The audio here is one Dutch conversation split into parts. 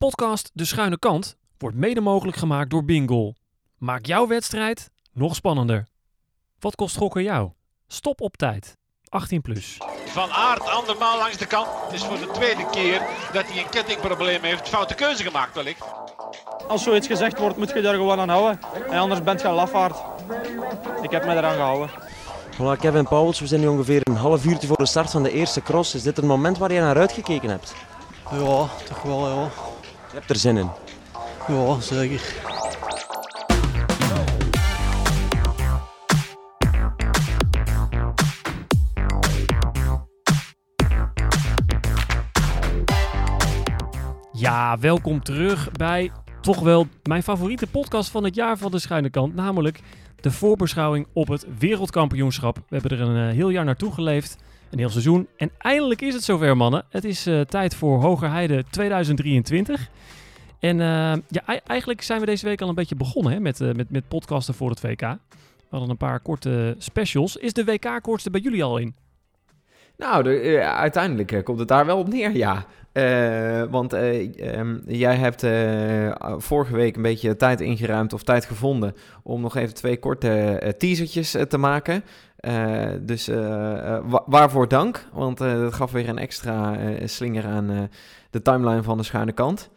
Podcast De Schuine Kant wordt mede mogelijk gemaakt door Bingo. Maak jouw wedstrijd nog spannender. Wat kost gokken jou? Stop op tijd. 18 plus. Van Aert andermaal langs de kant. Het is voor de tweede keer dat hij een kettingprobleem heeft. Foute keuze gemaakt wellicht. Als zoiets gezegd wordt, moet je daar gewoon aan houden. En anders bent je een lafaard. Ik heb me eraan gehouden. Voilà, Kevin Pauwels, we zijn nu ongeveer een half uurtje voor de start van de eerste cross. Is dit het moment waar je naar uitgekeken hebt? Ja, toch wel, ja. Je hebt er zin in. Ja, zeker. Ja, welkom terug bij toch wel mijn favoriete podcast van het jaar van de schuine kant. Namelijk de voorbeschouwing op het wereldkampioenschap. We hebben er een eh, heel jaar naartoe geleefd. Een heel seizoen. En eindelijk is het zover, mannen. Het is eh, tijd voor Hogerheide 2023. En eh, ja, ei- eigenlijk zijn we deze week al een beetje begonnen hè, met, eh, met, met podcasten voor het WK. We hadden een paar korte specials. Is de WK-koorts er bij jullie al in? Nou, eh, uiteindelijk eh, komt het daar wel op neer, ja. Eh, want eh, ehm, jij hebt vorige week een beetje tijd ingeruimd of tijd gevonden om nog even twee korte teasertjes te maken. Dus wa- waarvoor dank, want dat gaf weer een extra slinger aan de timeline van de schuine kant.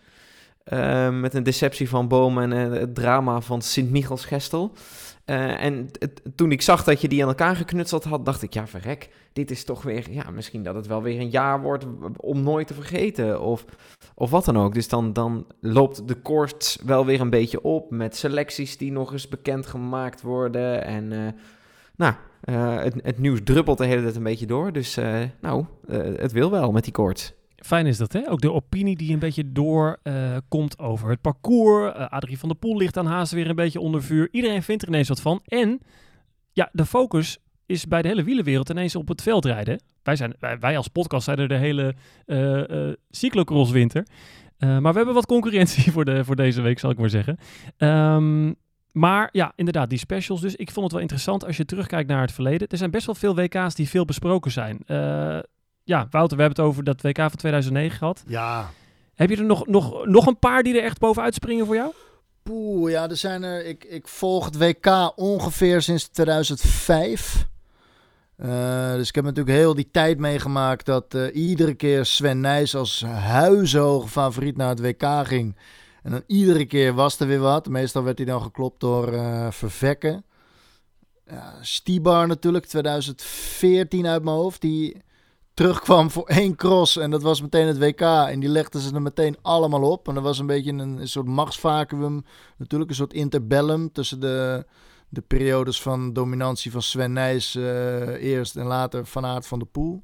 Met een deceptie van Boom en het drama van Sint-Michels-Gestel. Eh, en toen ik zag dat je die aan elkaar geknutseld had, dacht ik, ja verrek, dit is toch weer, ja, misschien dat het wel weer een jaar wordt om nooit te vergeten of, of wat dan ook. Dus dan, dan loopt de koorts wel weer een beetje op met selecties die nog eens bekend gemaakt worden. En eh, nou, eh, het, het nieuws druppelt de hele tijd een beetje door. Dus nou, het wil wel met die koorts. Fijn is dat, hè? Ook de opinie die een beetje doorkomt komt over het parcours. Eh, Adrie van der Poel ligt aan Hazen weer een beetje onder vuur. Iedereen vindt er ineens wat van. En ja, de focus is bij de hele wielenwereld ineens op het veldrijden. Wij, zijn, wij, als podcast zijn er de hele eh eh cyclocross-winter. Eh, maar we hebben wat concurrentie voor, de, voor deze week, zal ik maar zeggen. Ehm, maar ja, inderdaad, die specials. Dus ik vond het wel interessant als je terugkijkt naar het verleden. Er zijn best wel veel WK's die veel besproken zijn. Eh, ja, Wouter, we hebben het over dat WK van 2009 gehad. Ja, Heb je er nog, nog, nog een paar die er echt bovenuit springen voor jou? poeh, ja, er zijn er. Ik, ik volg het WK ongeveer sinds 2005. Eh, dus ik heb natuurlijk heel die tijd meegemaakt dat eh, iedere keer Sven Nijs als huizenhoge favoriet naar het WK ging. En dan iedere keer was er weer wat. Meestal werd hij dan geklopt door eh Vervekken. Ja, Stibar natuurlijk, 2014 uit mijn hoofd. Die terugkwam voor één cross en dat was meteen het WK. En die legden ze er meteen allemaal op. En dat was een beetje een, soort machtsvacuum. Natuurlijk een soort interbellum tussen de, de periodes van dominantie van Sven Nijs eh, eerst en later Van Aert van de Poel.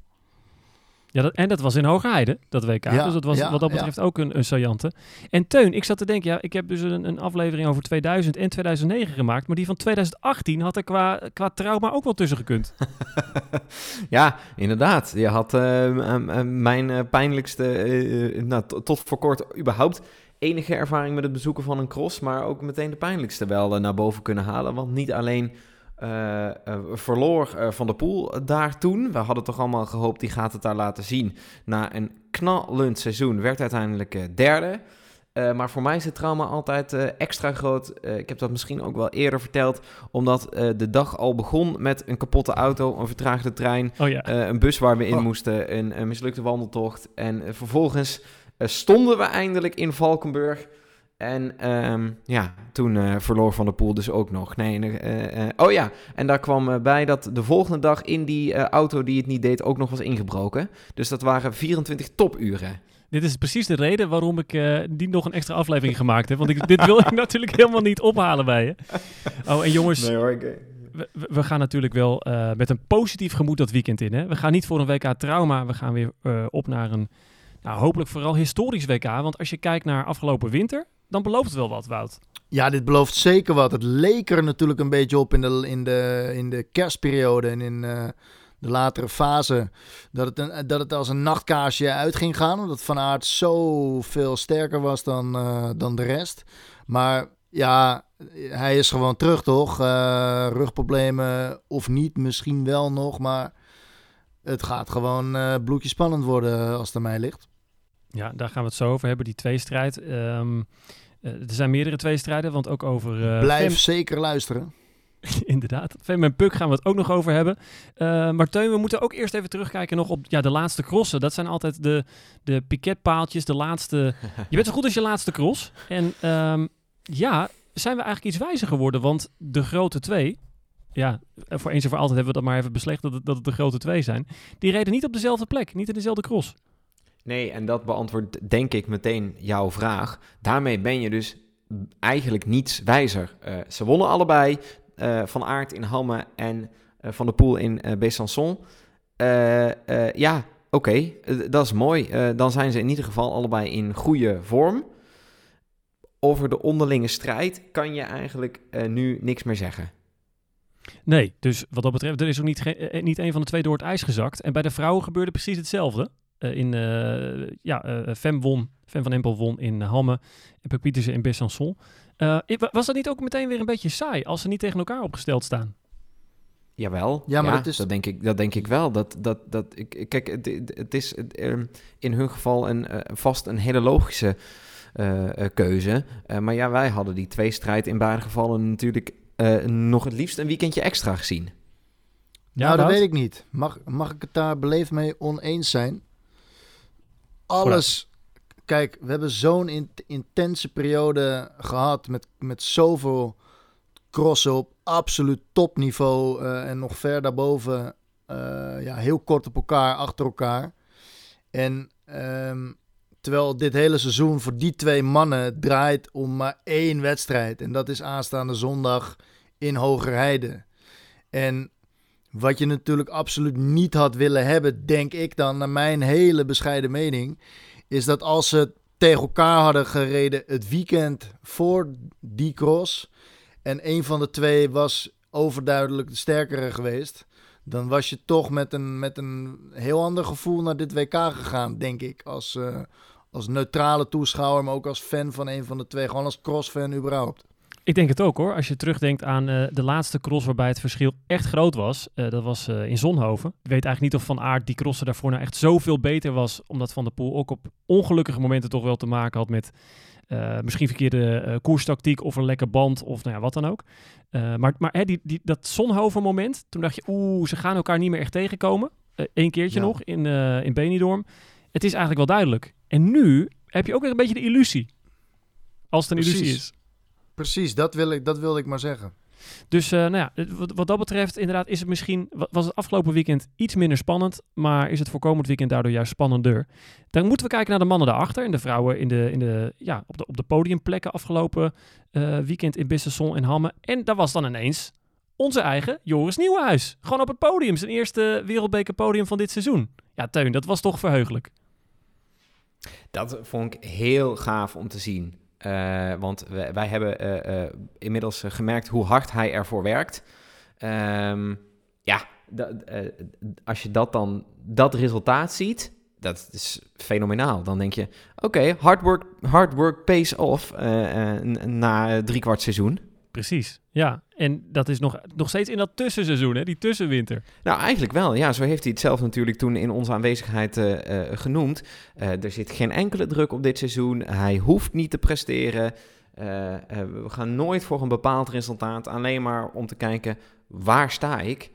Ja, dat, en dat was in Hogerheide, dat WK. Ja, dus dat was ja, wat dat ja. betreft ook een, een saillante. En Teun, ik zat te denken, ja, ik heb dus een, een aflevering over 2000 en 2009 gemaakt. Maar die van 2018 had er qua, qua trauma ook wel tussen gekund. ja, inderdaad. Je had eh, m- m- mijn eh, pijnlijkste, eh, eh, nou, tot voor kort überhaupt enige ervaring met het bezoeken van een cross, maar ook meteen de pijnlijkste wel naar boven kunnen halen. Want niet alleen eh, verloor eh, Van der Poel daar toen, we hadden toch allemaal gehoopt die gaat het daar laten zien. Na een knallend seizoen werd uiteindelijk derde. Maar voor mij is het trauma altijd extra groot. Ik heb dat misschien ook wel eerder verteld, omdat de dag al begon met een kapotte auto, een vertraagde trein, Oh ja. een bus waar we in Oh. moesten, een, een mislukte wandeltocht. En vervolgens stonden we eindelijk in Valkenburg. En ehm, ja, toen eh, verloor Van der Poel dus ook nog. Nee, eh, eh, oh ja, en daar kwam bij dat de volgende dag in die eh, auto die het niet deed ook nog was ingebroken. Dus dat waren 24 topuren. Dit is precies de reden waarom ik eh niet nog een extra aflevering gemaakt heb. Want ik, dit wil ik natuurlijk helemaal niet ophalen bij je. Oh, en jongens, hoor, ik... we, gaan natuurlijk wel eh, met een positief gemoed dat weekend in. Hè? We gaan niet voor een WK trauma. We gaan weer eh, op naar een, nou, hopelijk vooral historisch WK. Want als je kijkt naar afgelopen winter, dan belooft het wel wat, Wout. Ja, dit belooft zeker wat. Het leek er natuurlijk een beetje op in de, in de, in de kerstperiode en in eh, de latere fase. Dat het, een, dat het als een nachtkaarsje uit ging gaan. Omdat Van Aert zoveel sterker was dan, eh, dan de rest. Maar ja, hij is gewoon terug, toch? Eh, rugproblemen of niet, misschien wel nog. Maar het gaat gewoon bloedje spannend worden als het aan mij ligt. Ja, daar gaan we het zo over hebben, die tweestrijd. Eh, er zijn meerdere tweestrijden, want ook over... eh, Blijf Fem- zeker luisteren. Inderdaad. Fem en Puk gaan we het ook nog over hebben. Eh maar Teun, we moeten ook eerst even terugkijken nog op ja, de laatste crossen. Dat zijn altijd de, de piketpaaltjes, de laatste... Je bent zo goed als je laatste cross. En ehm, ja, zijn we eigenlijk iets wijzer geworden? Want de grote twee... Ja, voor eens en voor altijd hebben we dat maar even beslecht dat het, dat het de grote twee zijn. Die reden niet op dezelfde plek, niet in dezelfde cross. Nee, en dat beantwoordt denk ik meteen jouw vraag. Daarmee ben je dus eigenlijk niets wijzer. Eh, ze wonnen allebei. eh, van Aert in Hamme en eh, Van der Poel in Besançon. Ja, oké, dat is mooi. Dan zijn ze in ieder geval allebei in goede vorm. Over de onderlinge strijd kan je eigenlijk nu niks meer zeggen. Nee, dus wat dat betreft, er is ook niet, niet een van de twee door het ijs gezakt. En bij de vrouwen gebeurde precies hetzelfde. Eh, in, eh, ja, eh Fem won, Fem van Empel won in Hamme en Pietersen in Besançon. Eh, was dat niet ook meteen weer een beetje saai als ze niet tegen elkaar opgesteld staan? Jawel, Ja, maar dat, dat is- denk ik, dat denk ik wel. Dat, dat, dat, ik, kijk, het, is ehm, in hun geval een, eh, vast een hele logische keuze. Eh, maar ja, wij hadden die tweestrijd in beide gevallen natuurlijk eh, nog het liefst een weekendje extra gezien. Ja, nou, dat weet ik niet. Mag, mag ik het daar beleefd mee oneens zijn? Alles. Kijk, we hebben zo'n in- intense periode gehad met, met zoveel crossen op absoluut topniveau eh, en nog ver daarboven. eh, ja, heel kort op elkaar, achter elkaar. En ehm, terwijl dit hele seizoen voor die twee mannen draait om maar één wedstrijd. En dat is aanstaande zondag in Hogerheide. En wat je natuurlijk absoluut niet had willen hebben, denk ik dan, naar mijn hele bescheiden mening, is dat als ze tegen elkaar hadden gereden het weekend voor die cross en een van de twee was overduidelijk de sterkere geweest, dan was je toch met een, met een heel ander gevoel naar dit WK gegaan, denk ik. Als, eh, als neutrale toeschouwer, maar ook als fan van een van de twee. Gewoon als crossfan überhaupt. Ik denk het ook hoor. Als je terugdenkt aan eh, de laatste cross waarbij het verschil echt groot was. eh, dat was eh, in Zonhoven. Ik weet eigenlijk niet of Van Aert die crossen daarvoor nou echt zoveel beter was. Omdat Van der Poel ook op ongelukkige momenten toch wel te maken had met misschien verkeerde koerstactiek of een lekker band of nou ja, wat dan ook. Maar maar hè, die, die, dat Zonhoven moment, toen dacht je oeh, ze gaan elkaar niet meer echt tegenkomen. Eén keertje Ja. nog in, in Benidorm. Het is eigenlijk wel duidelijk. En nu heb je ook weer een beetje de illusie. Als het een illusie is. Precies, dat, wil ik, dat wilde ik maar zeggen. Dus eh, nou ja, wat, wat dat betreft, inderdaad, is het misschien, wa- was het afgelopen weekend iets minder spannend, maar is het voor komend weekend daardoor juist spannender. Dan moeten we kijken naar de mannen daarachter en de vrouwen in de, in de, ja, op, de, op de podiumplekken afgelopen eh, weekend in Bissesson en Hamme. En daar was dan ineens onze eigen Joris Nieuwenhuis. Gewoon op het podium, zijn eerste wereldbekerpodium van dit seizoen. Ja, Teun, dat was toch verheugelijk. Dat vond ik heel gaaf om te zien. Eh, want wij, hebben eh, eh, inmiddels gemerkt hoe hard hij ervoor werkt. Ehm, ja, als je dat dan, dat resultaat ziet, dat is fenomenaal. Dan denk je, oké, hard, work, hard work pays off na drie kwart seizoen. Precies, ja. En dat is nog, nog steeds in dat tussenseizoen, hè, die tussenwinter. Nou, eigenlijk wel. Ja, zo heeft hij het zelf natuurlijk toen in onze aanwezigheid eh, eh, genoemd. Eh, er zit geen enkele druk op dit seizoen. Hij hoeft niet te presteren. We gaan nooit voor een bepaald resultaat. Alleen maar om te kijken, waar sta ik?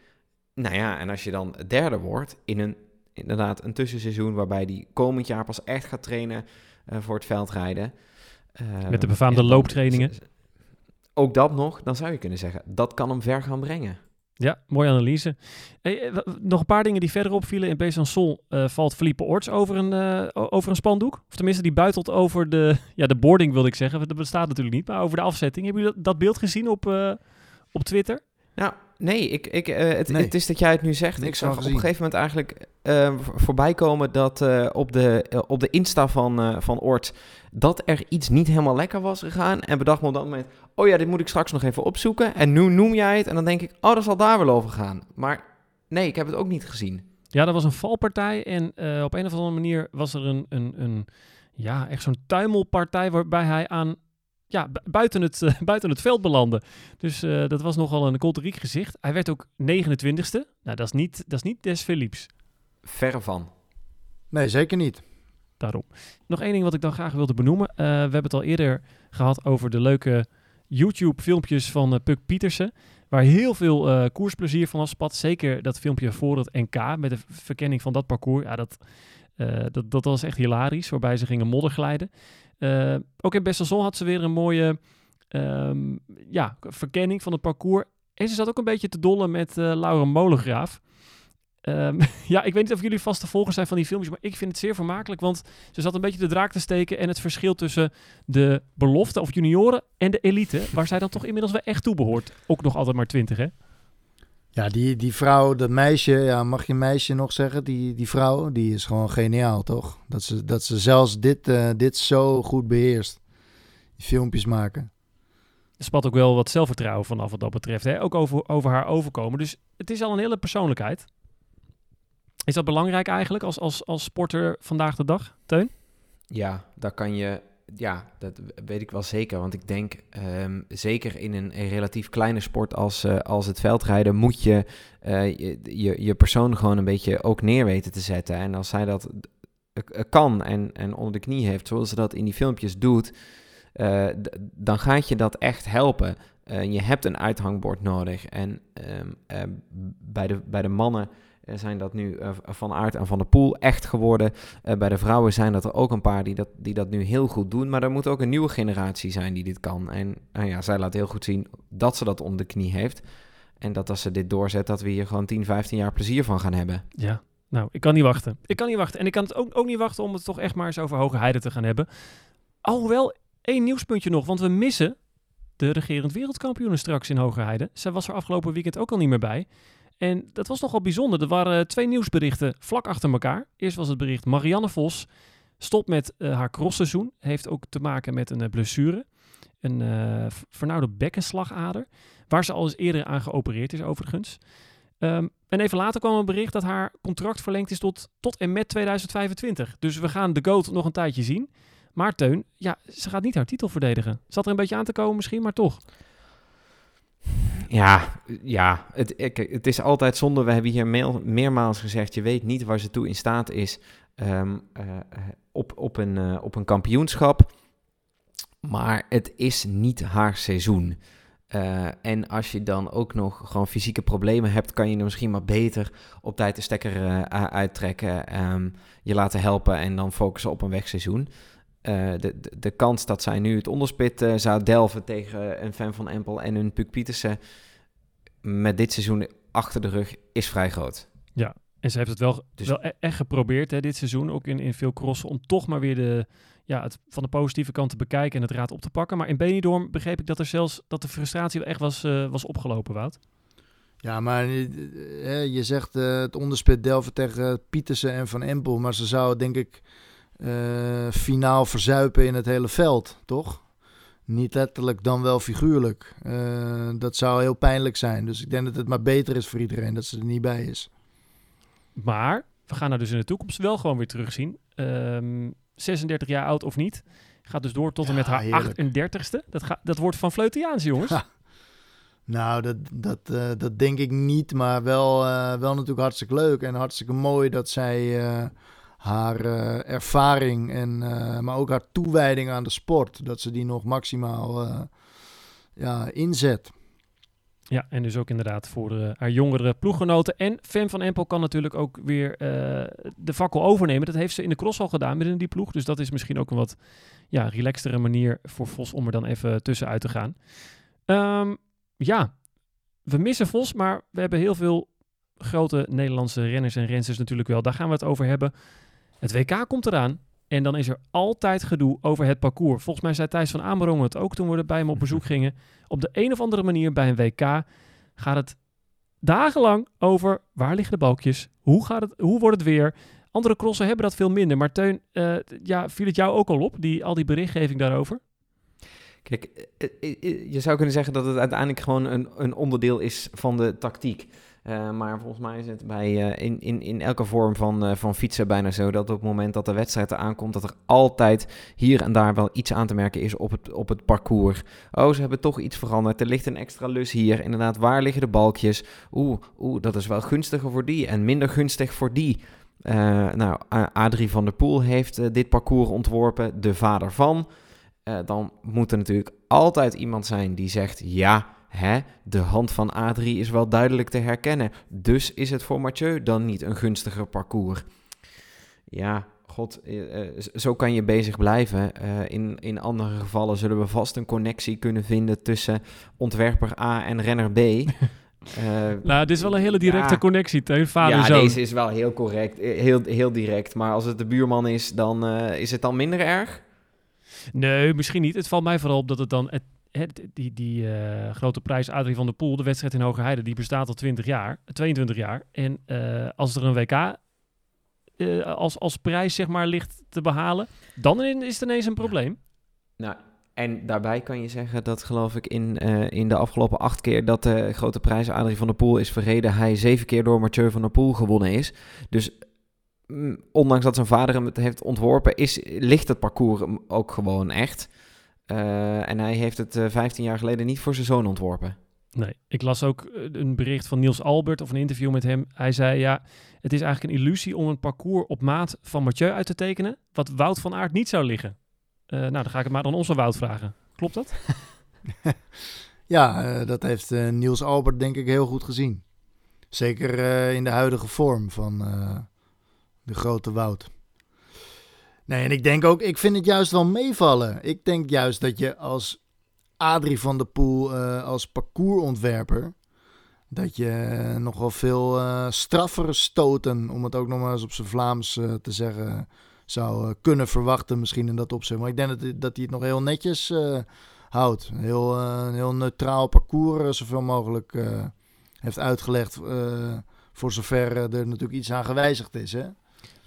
Nou ja, en als je dan derde wordt in een, inderdaad een tussenseizoen... waarbij hij komend jaar pas echt gaat trainen voor het veldrijden. Met de befaamde dan- looptrainingen. Ook dat nog, dan zou je kunnen zeggen, dat kan hem ver gaan brengen. Ja, mooie analyse. Hey, eh, nog een paar dingen die verder opvielen. In Besançon eh valt Philippe Orts over een, eh, over een spandoek. Of tenminste, die buitelt over de, ja, de boarding, wilde ik zeggen. Dat bestaat natuurlijk niet, maar over de afzetting. Hebben jullie dat, dat beeld gezien op, eh, op Twitter? Nou, nee, ik, ik, het, Nee. het is dat jij het nu zegt. Niks ik zag op een gegeven moment eigenlijk voorbij komen dat eh, op, de, op de Insta van, eh van Ort dat er iets niet helemaal lekker was gegaan. En bedacht me op dat moment, oh ja, dit moet ik straks nog even opzoeken. En nu noem jij het en dan denk ik, oh, dat zal daar wel over gaan. Maar nee, ik heb het ook niet gezien. Ja, dat was een valpartij. En eh, op een of andere manier was er een, een, een ja, echt zo'n tuimelpartij waarbij hij aan, ja, bu- buiten, het, eh, buiten het veld belandde. Dus eh, dat was nogal een kolderiek gezicht. Hij werd ook 29ste. Nou, dat is niet, dat is niet Des Philips. Verre van. Nee, zeker niet. daarom. Nog één ding wat ik dan graag wilde benoemen. Eh, we hebben het al eerder gehad over de leuke YouTube-filmpjes van uh, Puk Pietersen. Waar heel veel uh, koersplezier van afspat. Zeker dat filmpje voor het NK met de verkenning van dat parcours. Ja, dat, dat, dat was echt hilarisch. Waarbij ze gingen modderglijden. ook in Besselsol had ze weer een mooie um, ja, verkenning van het parcours. En ze zat ook een beetje te dollen met Laura Molengraaf. Um, ja, ik weet niet of jullie vaste volgers zijn van die filmpjes, maar ik vind het zeer vermakelijk, want ze zat een beetje de draak te steken en het verschil tussen de belofte of junioren en de elite, waar zij dan toch inmiddels wel echt toe behoort. Ook nog altijd maar twintig, hè? Ja, die, die vrouw, dat meisje, ja, mag je meisje nog zeggen? Die, die vrouw, die is gewoon geniaal, toch? Dat ze, dat ze zelfs dit, uh, dit zo goed beheerst. Die filmpjes maken. Er spat ook wel wat zelfvertrouwen vanaf wat dat betreft. Hè? Ook over, over haar overkomen. Dus het is al een hele persoonlijkheid. Is dat belangrijk eigenlijk als, als, als sporter vandaag de dag, Teun? Ja, daar kan je. Ja, dat weet ik wel zeker. Want ik denk, um, zeker in een, relatief kleine sport als, uh, als het veldrijden, moet je, uh, je, je je persoon gewoon een beetje ook neer weten te zetten. En als zij dat kan en, en onder de knie heeft, zoals ze dat in die filmpjes doet, dan gaat je dat echt helpen. je hebt een uithangbord nodig. En um, bij, de, bij de mannen eh, zijn dat nu uh, Van Aert en Van der Poel echt geworden. Uh, bij de vrouwen zijn dat er ook een paar die dat, die dat nu heel goed doen. Maar er moet ook een nieuwe generatie zijn die dit kan. En ja, zij laat heel goed zien dat ze dat onder de knie heeft. En dat als ze dit doorzet, dat we hier gewoon 10, 15 jaar plezier van gaan hebben. Ja, nou, ik kan niet wachten. Ik kan niet wachten. En ik kan het ook, ook niet wachten om het toch echt maar eens over Hoge Heide te gaan hebben. Alhoewel, één nieuwspuntje nog, want we missen de regerend wereldkampioenen straks in Hoge Heide. Zij was er afgelopen weekend ook al niet meer bij. En dat was nogal bijzonder. Er waren twee nieuwsberichten vlak achter elkaar. Eerst was het bericht Marianne Vos stopt met uh, haar crossseizoen. Heeft ook te maken met een uh, blessure. Een uh, vernauwde bekkenslagader. Waar ze al eens eerder aan geopereerd is overigens. Um, en even later kwam een bericht dat haar contract verlengd is tot, tot en met 2025. Dus we gaan de GOAT nog een tijdje zien. Maar Teun, ja, ze gaat niet haar titel verdedigen. Zat er een beetje aan te komen misschien, maar toch. Ja, ja het, het is altijd zonde. We hebben hier meermaals gezegd: je weet niet waar ze toe in staat is um, uh, op, op, een, uh, op een kampioenschap. Maar het is niet haar seizoen. Uh, en als je dan ook nog gewoon fysieke problemen hebt, kan je er misschien maar beter op tijd de stekker uittrekken, um, je laten helpen en dan focussen op een wegseizoen. Uh, de, de, de, kans dat zij nu het onderspit uh, zou delven tegen een fan van Empel en een Puk Pietersen met dit seizoen achter de rug is vrij groot. Ja, en ze heeft het wel, dus... wel e-, echt geprobeerd hè, dit seizoen, ook in, in veel crossen, om toch maar weer de, ja, het van de positieve kant te bekijken en het raad op te pakken. Maar in Benidorm begreep ik dat er zelfs dat de frustratie echt was, uh, was opgelopen, Wout. Ja, maar je zegt het onderspit delven tegen Pietersen en Van Empel, maar ze zou denk ik uh, finaal verzuipen in het hele veld, toch? Niet letterlijk, dan wel figuurlijk. Uh, dat zou heel pijnlijk zijn. Dus ik denk dat het maar beter is voor iedereen dat ze er niet bij is. Maar we gaan haar dus in de toekomst wel gewoon weer terugzien. Um, 36 jaar oud of niet. Gaat dus door tot en met haar heerlijk. 38ste. Dat, gaat, dat wordt van Fleutiaans, jongens. Nou, dat, dat, uh, dat denk ik niet. Maar wel, uh, wel natuurlijk hartstikke leuk. En hartstikke mooi dat zij haar uh, ervaring en uh, maar ook haar toewijding aan de sport, dat ze die nog maximaal uh, ja, inzet. Ja, en dus ook inderdaad voor haar jongere ploeggenoten. En Fem van Empel kan natuurlijk ook weer de fakkel overnemen. Dat heeft ze in de cross al gedaan binnen die ploeg. Dus dat is misschien ook een wat ja, relaxtere manier voor Vos om er dan even tussenuit te gaan. Um, ja, we missen Vos, maar we hebben heel veel grote Nederlandse renners en rensters natuurlijk wel. Daar gaan we het over hebben. Het WK komt eraan. En dan is er altijd gedoe over het parcours. Volgens mij zei Thijs van Amerongen het ook toen we bij hem op bezoek gingen. Op de een of andere manier bij een WK gaat het dagenlang over waar liggen de balkjes? Hoe, gaat het, hoe wordt het weer? Andere crossen hebben dat veel minder. Maar Teun, uh, ja, viel het jou ook al op, die, al die berichtgeving daarover? Kijk, eh, eh, je zou kunnen zeggen dat het uiteindelijk gewoon een, een onderdeel is van de tactiek. Uh, maar volgens mij is het bij, uh, in, in, in elke vorm van, uh, van fietsen bijna zo dat op het moment dat de wedstrijd er aankomt, dat er altijd hier en daar wel iets aan te merken is op het, op het parcours. Oh, ze hebben toch iets veranderd. Er ligt een extra lus hier. Inderdaad, waar liggen de balkjes? Oeh, oeh, dat is wel gunstiger voor die en minder gunstig voor die. Eh, nou, Adrie van der Poel heeft eh, dit parcours ontworpen, de vader van. Eh, dan moet er natuurlijk altijd iemand zijn die zegt: ja, hè, de hand van Adrie is wel duidelijk te herkennen. Dus is het voor Mathieu dan niet een gunstiger parcours? Ja, god, eh, eh, zo kan je bezig blijven. Eh, in, in andere gevallen zullen we vast een connectie kunnen vinden tussen ontwerper A en renner B. Nou, dit is wel een hele directe ja. connectie, Teun. Vader ja, zoon. deze is wel heel correct, heel, heel direct. Maar als het de buurman is, dan is het dan minder erg? Nee, misschien niet. Het valt mij vooral op dat het dan... Die die eh, grote prijs Adrie van der Poel, de wedstrijd in Hogerheide, die bestaat al 20 jaar, 22 jaar. En eh, als er een WK eh, als, als prijs zeg maar ligt te behalen, dan is het ineens een probleem. Nou, en daarbij kan je zeggen dat geloof ik in, in de afgelopen acht keer dat de grote prijs Adrie van der Poel is verreden, hij zeven keer door Mathieu van der Poel gewonnen is. Dus mm, ondanks dat zijn vader hem het heeft ontworpen, is, ligt het parcours ook gewoon echt. Eh, en hij heeft het eh 15 jaar geleden niet voor zijn zoon ontworpen. Nee, ik las ook eh, een bericht van Niels Albert of een interview met hem. Hij zei ja, het is eigenlijk een illusie om een parcours op maat van Mathieu uit te tekenen, wat Wout van Aert niet zou liggen. Eh, nou, dan ga ik het maar aan onze Wout vragen. Klopt dat? Ja, dat heeft eh, Niels Albert denk ik heel goed gezien. Zeker eh, in de huidige vorm van eh, de grote Wout. Nee, en ik denk ook, ik vind het juist wel meevallen. Ik denk juist dat je als Adrie van der Poel, eh, als parcoursontwerper, dat je nog wel veel eh straffere stoten, om het ook nog maar eens op zijn Vlaams eh, te zeggen, zou kunnen verwachten misschien in dat opzicht. Maar ik denk dat, dat hij het nog heel netjes houdt. Heel, heel neutraal parcours, zoveel mogelijk heeft uitgelegd. voor zover er natuurlijk iets aan gewijzigd is. Hè?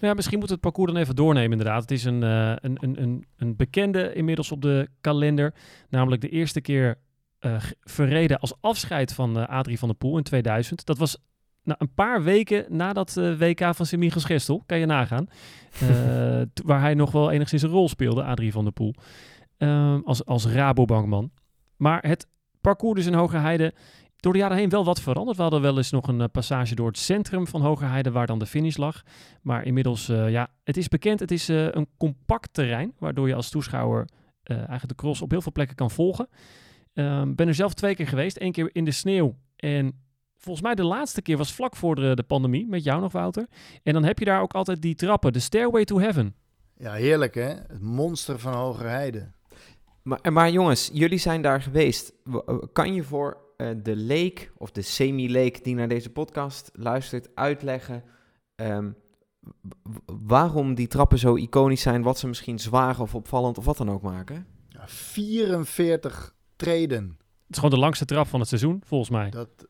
Ja, misschien moet het parcours dan even doornemen inderdaad. Het is een, eh, een, een, een, een bekende inmiddels op de kalender. Namelijk de eerste keer eh, verreden als afscheid van eh, Adrie van der Poel in 2000. Dat was nou, een paar weken na dat WK van Sint-Michels Gestel. Kan je nagaan. Waar hij nog wel enigszins een rol speelde, Adrie van der Poel. Ehm, als, als Rabobankman. Maar het parcours dus in Hogerheide door de jaren heen wel wat veranderd. We hadden wel eens nog een eh, passage door het centrum van Hogerheide waar dan de finish lag. Maar inmiddels, eh, ja, het is bekend, het is eh, een compact terrein, waardoor je als toeschouwer eh, eigenlijk de cross op heel veel plekken kan volgen. Ehm ben er zelf twee keer geweest, één keer in de sneeuw en volgens mij de laatste keer was vlak voor de, de pandemie, met jou nog Wouter. En dan heb je daar ook altijd die trappen, de Stairway to Heaven. Ja, heerlijk hè. Het monster van Hogerheide. Maar, maar jongens, jullie zijn daar geweest. Kan je voor eh, de leek of de semi-leek die naar deze podcast luistert uitleggen ehm, waarom die trappen zo iconisch zijn, wat ze misschien zwaar of opvallend of wat dan ook maken? Ja, 44 treden. Het is gewoon de langste trap van het seizoen, volgens mij. Dat,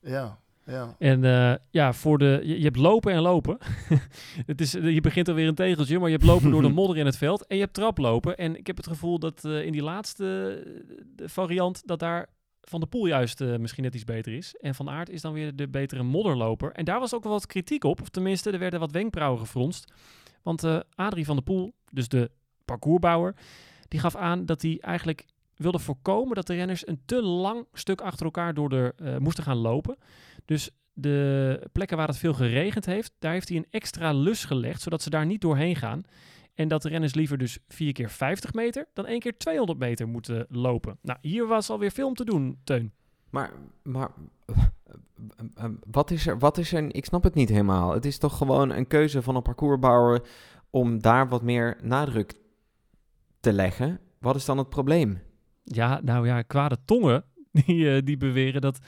ja, ja. En eh, ja, voor de, je, je hebt lopen en lopen. het is, je begint alweer een tegeltje, maar je hebt lopen door de modder in het veld. En je hebt traplopen. En ik heb het gevoel dat eh, in die laatste variant, dat daar Van de Poel juist eh, misschien net iets beter is. En Van Aert is dan weer de betere modderloper. En daar was ook wel wat kritiek op. Of tenminste, er werden wat wenkbrauwen gefronst. Want eh, Adrie van der Poel, dus de parcoursbouwer, die gaf aan dat hij eigenlijk wilde voorkomen dat de renners een te lang stuk achter elkaar door de, eh, moesten gaan lopen. Dus de plekken waar het veel geregend heeft, daar heeft hij een extra lus gelegd, zodat ze daar niet doorheen gaan. En dat de renners liever dus 4 keer 50 meter dan 1 keer 200 meter moeten lopen. Nou, hier was alweer veel om te doen, Teun. Maar, maar wat is er? Wat is er? Ik snap het niet helemaal. Het is toch gewoon een keuze van een parcoursbouwer om daar wat meer nadruk te leggen. Wat is dan het probleem? Ja, nou ja, kwade tongen die, eh, die beweren dat,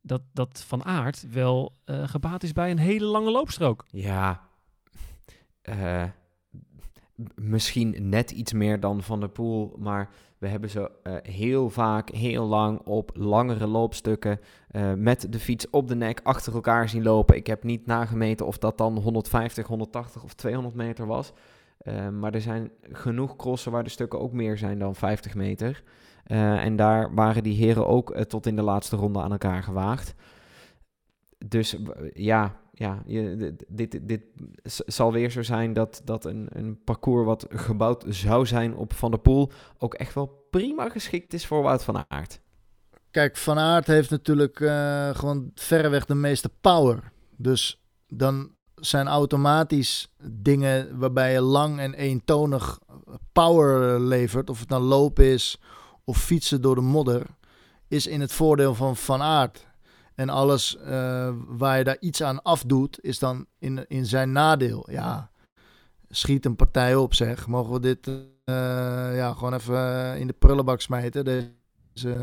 dat, dat Van Aert wel eh, gebaat is bij een hele lange loopstrook. Ja, eh, misschien net iets meer dan Van der Poel, maar we hebben ze eh, heel vaak, heel lang op langere loopstukken eh, met de fiets op de nek achter elkaar zien lopen. Ik heb niet nagemeten of dat dan 150, 180 of 200 meter was. Eh, maar er zijn genoeg crossen waar de stukken ook meer zijn dan 50 meter. En daar waren die heren ook tot in de laatste ronde aan elkaar gewaagd. Dus ja, ja je, dit, dit zal weer zo zijn dat, dat een, een parcours wat gebouwd zou zijn op Van der Poel ook echt wel prima geschikt is voor Wout van Aert. Kijk, Van Aert heeft natuurlijk eh, gewoon verreweg de meeste power. Dus dan zijn automatisch dingen waarbij je lang en eentonig power levert. Of het nou lopen is of fietsen door de modder. Is in het voordeel van Van Aert. En alles eh, waar je daar iets aan afdoet, is dan in, in zijn nadeel. Ja, schiet een partij op zeg. Mogen we dit eh, ja, gewoon even eh, in de prullenbak smijten? Deze,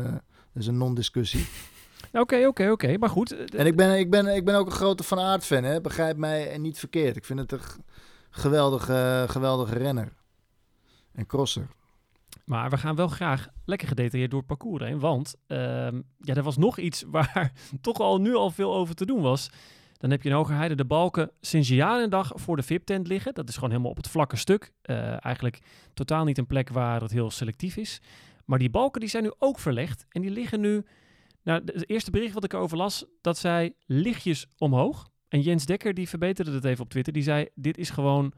dat is een non-discussie. Oké, oké, oké. Maar goed. En ik ben, ik, ben, ik ben ook een grote Van Aert fan, hè? begrijp mij en niet verkeerd. Ik vind het een geweldige, geweldige renner. En crosser. Maar we gaan wel graag lekker gedetailleerd door het parcours heen. Want ehm, ja, er was nog iets waar toch al nu al veel over te doen was. Dan heb je in Hogerheide de balken sinds jaren en dag voor de VIP-tent liggen. Dat is gewoon helemaal op het vlakke stuk. Eh, eigenlijk totaal niet een plek waar het heel selectief is. Maar die balken die zijn nu ook verlegd. En die liggen nu... Nou, het eerste bericht wat ik erover las, dat zei lichtjes omhoog. En Jens Dekker die verbeterde het even op Twitter. Die zei, dit is gewoon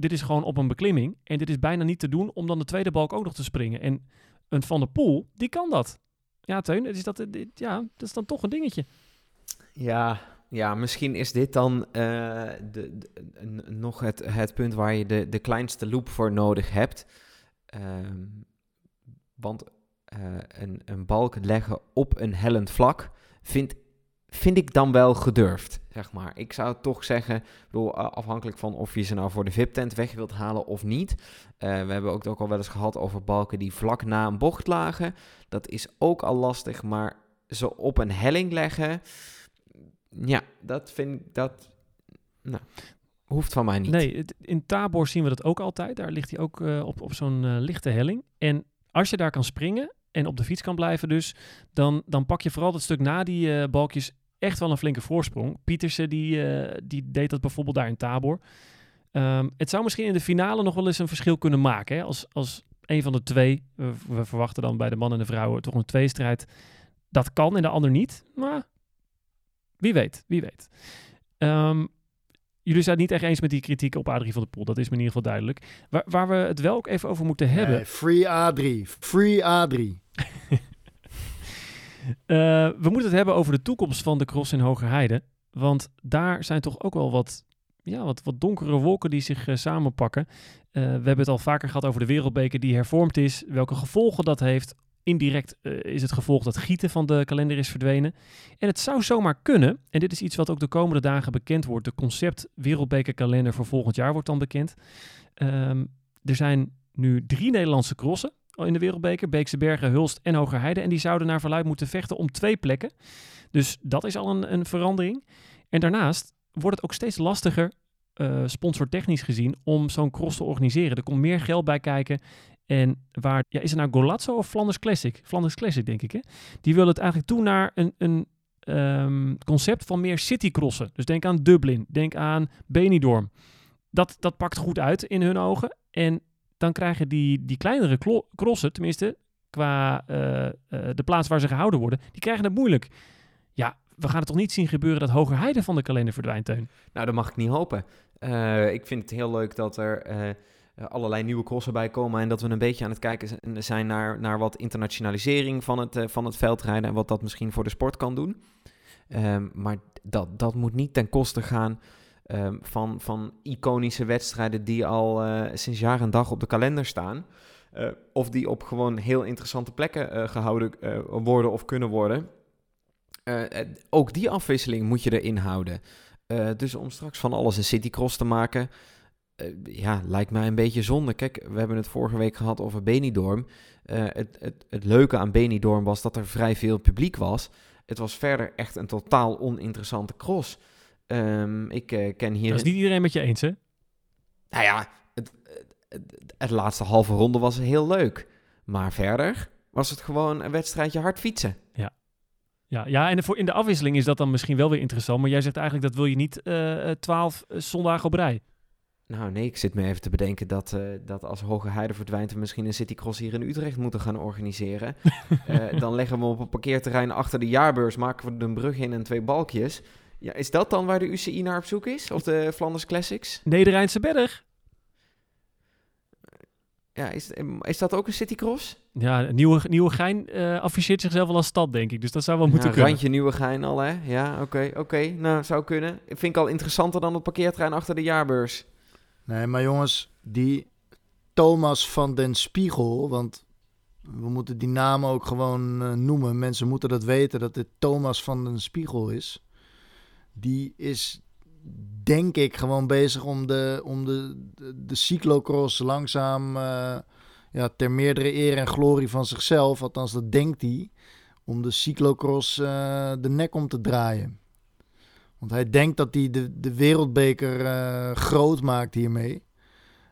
dit is gewoon op een beklimming. En dit is bijna niet te doen om dan de tweede balk ook nog te springen. En een Van der Poel, die kan dat. Ja, Teun, is dat, dit, ja, dat is dan toch een dingetje. Ja, ja, misschien is dit dan eh, de, nog het, het punt waar je de, de kleinste loop voor nodig hebt. Ehm, want eh, een, een balk leggen op een hellend vlak vind, vind ik dan wel gedurfd, zeg maar. Ik zou toch zeggen, bedoel, afhankelijk van of je ze nou voor de VIP-tent weg wilt halen of niet. Eh, we hebben ook, ook al wel eens gehad over balken die vlak na een bocht lagen. Dat is ook al lastig, maar ze op een helling leggen... Ja, dat vind ik, dat, nou, hoeft van mij niet. Nee, in Tabor zien we dat ook altijd. Daar ligt hij ook eh, op, op zo'n eh, lichte helling. En als je daar kan springen en op de fiets kan blijven dus, dan, dan pak je vooral dat stuk na die balkjes echt wel een flinke voorsprong. Pietersen die, eh, die deed dat bijvoorbeeld daar in Tabor. Ehm, het zou misschien in de finale nog wel eens een verschil kunnen maken. Hè? Als, als een van de twee, we, we verwachten dan bij de mannen en de vrouwen toch een tweestrijd. Dat kan en de ander niet. Maar wie weet, wie weet. Ehm, jullie zijn het niet echt eens met die kritiek op Adrie van der Poel. Dat is me in ieder geval duidelijk. Waar, waar we het wel ook even over moeten hebben. Nee, free A3. Free A3. Eh, we moeten het hebben over de toekomst van de cross in Hogerheide. Want daar zijn toch ook wel wat, ja, wat, wat donkere wolken die zich eh, samenpakken. Eh, we hebben het al vaker gehad over de wereldbeker die hervormd is. Welke gevolgen dat heeft. Indirect is het gevolg dat gieten van de kalender is verdwenen. En het zou zomaar kunnen, en dit is iets wat ook de komende dagen bekend wordt. De concept wereldbekerkalender voor volgend jaar wordt dan bekend. Ehm, er zijn nu drie Nederlandse crossen in de Wereldbeker. Beekse Bergen, Hulst en Hogerheide. En die zouden naar verluid moeten vechten om twee plekken. Dus dat is al een, een verandering. En daarnaast wordt het ook steeds lastiger, eh sponsortechnisch gezien, om zo'n cross te organiseren. Er komt meer geld bij kijken. En waar, ja, is het nou Golazzo of Flanders Classic? Flanders Classic, denk ik, hè? Die willen het eigenlijk toe naar een, een ehm, concept van meer citycrossen. Dus denk aan Dublin, denk aan Benidorm. Dat, dat pakt goed uit in hun ogen. En dan krijgen die, die kleinere crossen, tenminste qua eh, eh, de plaats waar ze gehouden worden, die krijgen het moeilijk. Ja, we gaan het toch niet zien gebeuren dat Hogerheide van de kalender verdwijnt, Teun? Nou, dat mag ik niet hopen. Eh, ik vind het heel leuk dat er allerlei nieuwe crossen bij komen en dat we een beetje aan het kijken zijn naar, naar wat internationalisering van het, van het veldrijden en wat dat misschien voor de sport kan doen. Ehm, maar dat, dat moet niet ten koste gaan ehm, van, van iconische wedstrijden die al eh, sinds jaar en dag op de kalender staan. Eh, of die op gewoon heel interessante plekken eh, gehouden eh, worden of kunnen worden. Ook die afwisseling moet je erin houden. Dus om straks van alles een citycross te maken, ja, lijkt mij een beetje zonde. Kijk, we hebben het vorige week gehad over Benidorm. Het, het, het leuke aan Benidorm was dat er vrij veel publiek was. Het was verder echt een totaal oninteressante cross. Ehm, ik eh, ken hier... Dat is niet iedereen met je eens, hè? Nou ja, het, het, het, het laatste halve ronde was heel leuk. Maar verder was het gewoon een wedstrijdje hard fietsen. Ja, ja en voor in de afwisseling is dat dan misschien wel weer interessant. Maar jij zegt eigenlijk dat wil je niet eh, eh, twaalf eh, zondagen op rij. Nou nee, ik zit me even te bedenken dat, dat als Hoge Heide verdwijnt... we misschien een citycross hier in Utrecht moeten gaan organiseren. Dan leggen we op een parkeerterrein achter de jaarbeurs... maken we een brug in en twee balkjes. Ja, is dat dan waar de UCI naar op zoek is? Of de Flanders Classics? Nederrijnse Berg. Ja, is, is dat ook een citycross? Ja, Nieuwe, Nieuwegein eh afficheert zichzelf wel als stad, denk ik. Dus dat zou wel moeten Ja, kunnen. randje Nieuwegein al, hè? Ja, oké, oké. Nou, zou kunnen. Vind ik al interessanter dan het parkeertrein achter de jaarbeurs. Nee, maar jongens, die Thomas van den Spiegel, want we moeten die naam ook gewoon eh, noemen. Mensen moeten dat weten dat dit Thomas van den Spiegel is. Die is, denk ik, gewoon bezig om de, om de, de, cyclocross langzaam eh, ja, ter meerdere eer en glorie van zichzelf, althans dat denkt hij, om de cyclocross eh, de nek om te draaien. Want hij denkt dat hij de, de wereldbeker eh, groot maakt hiermee.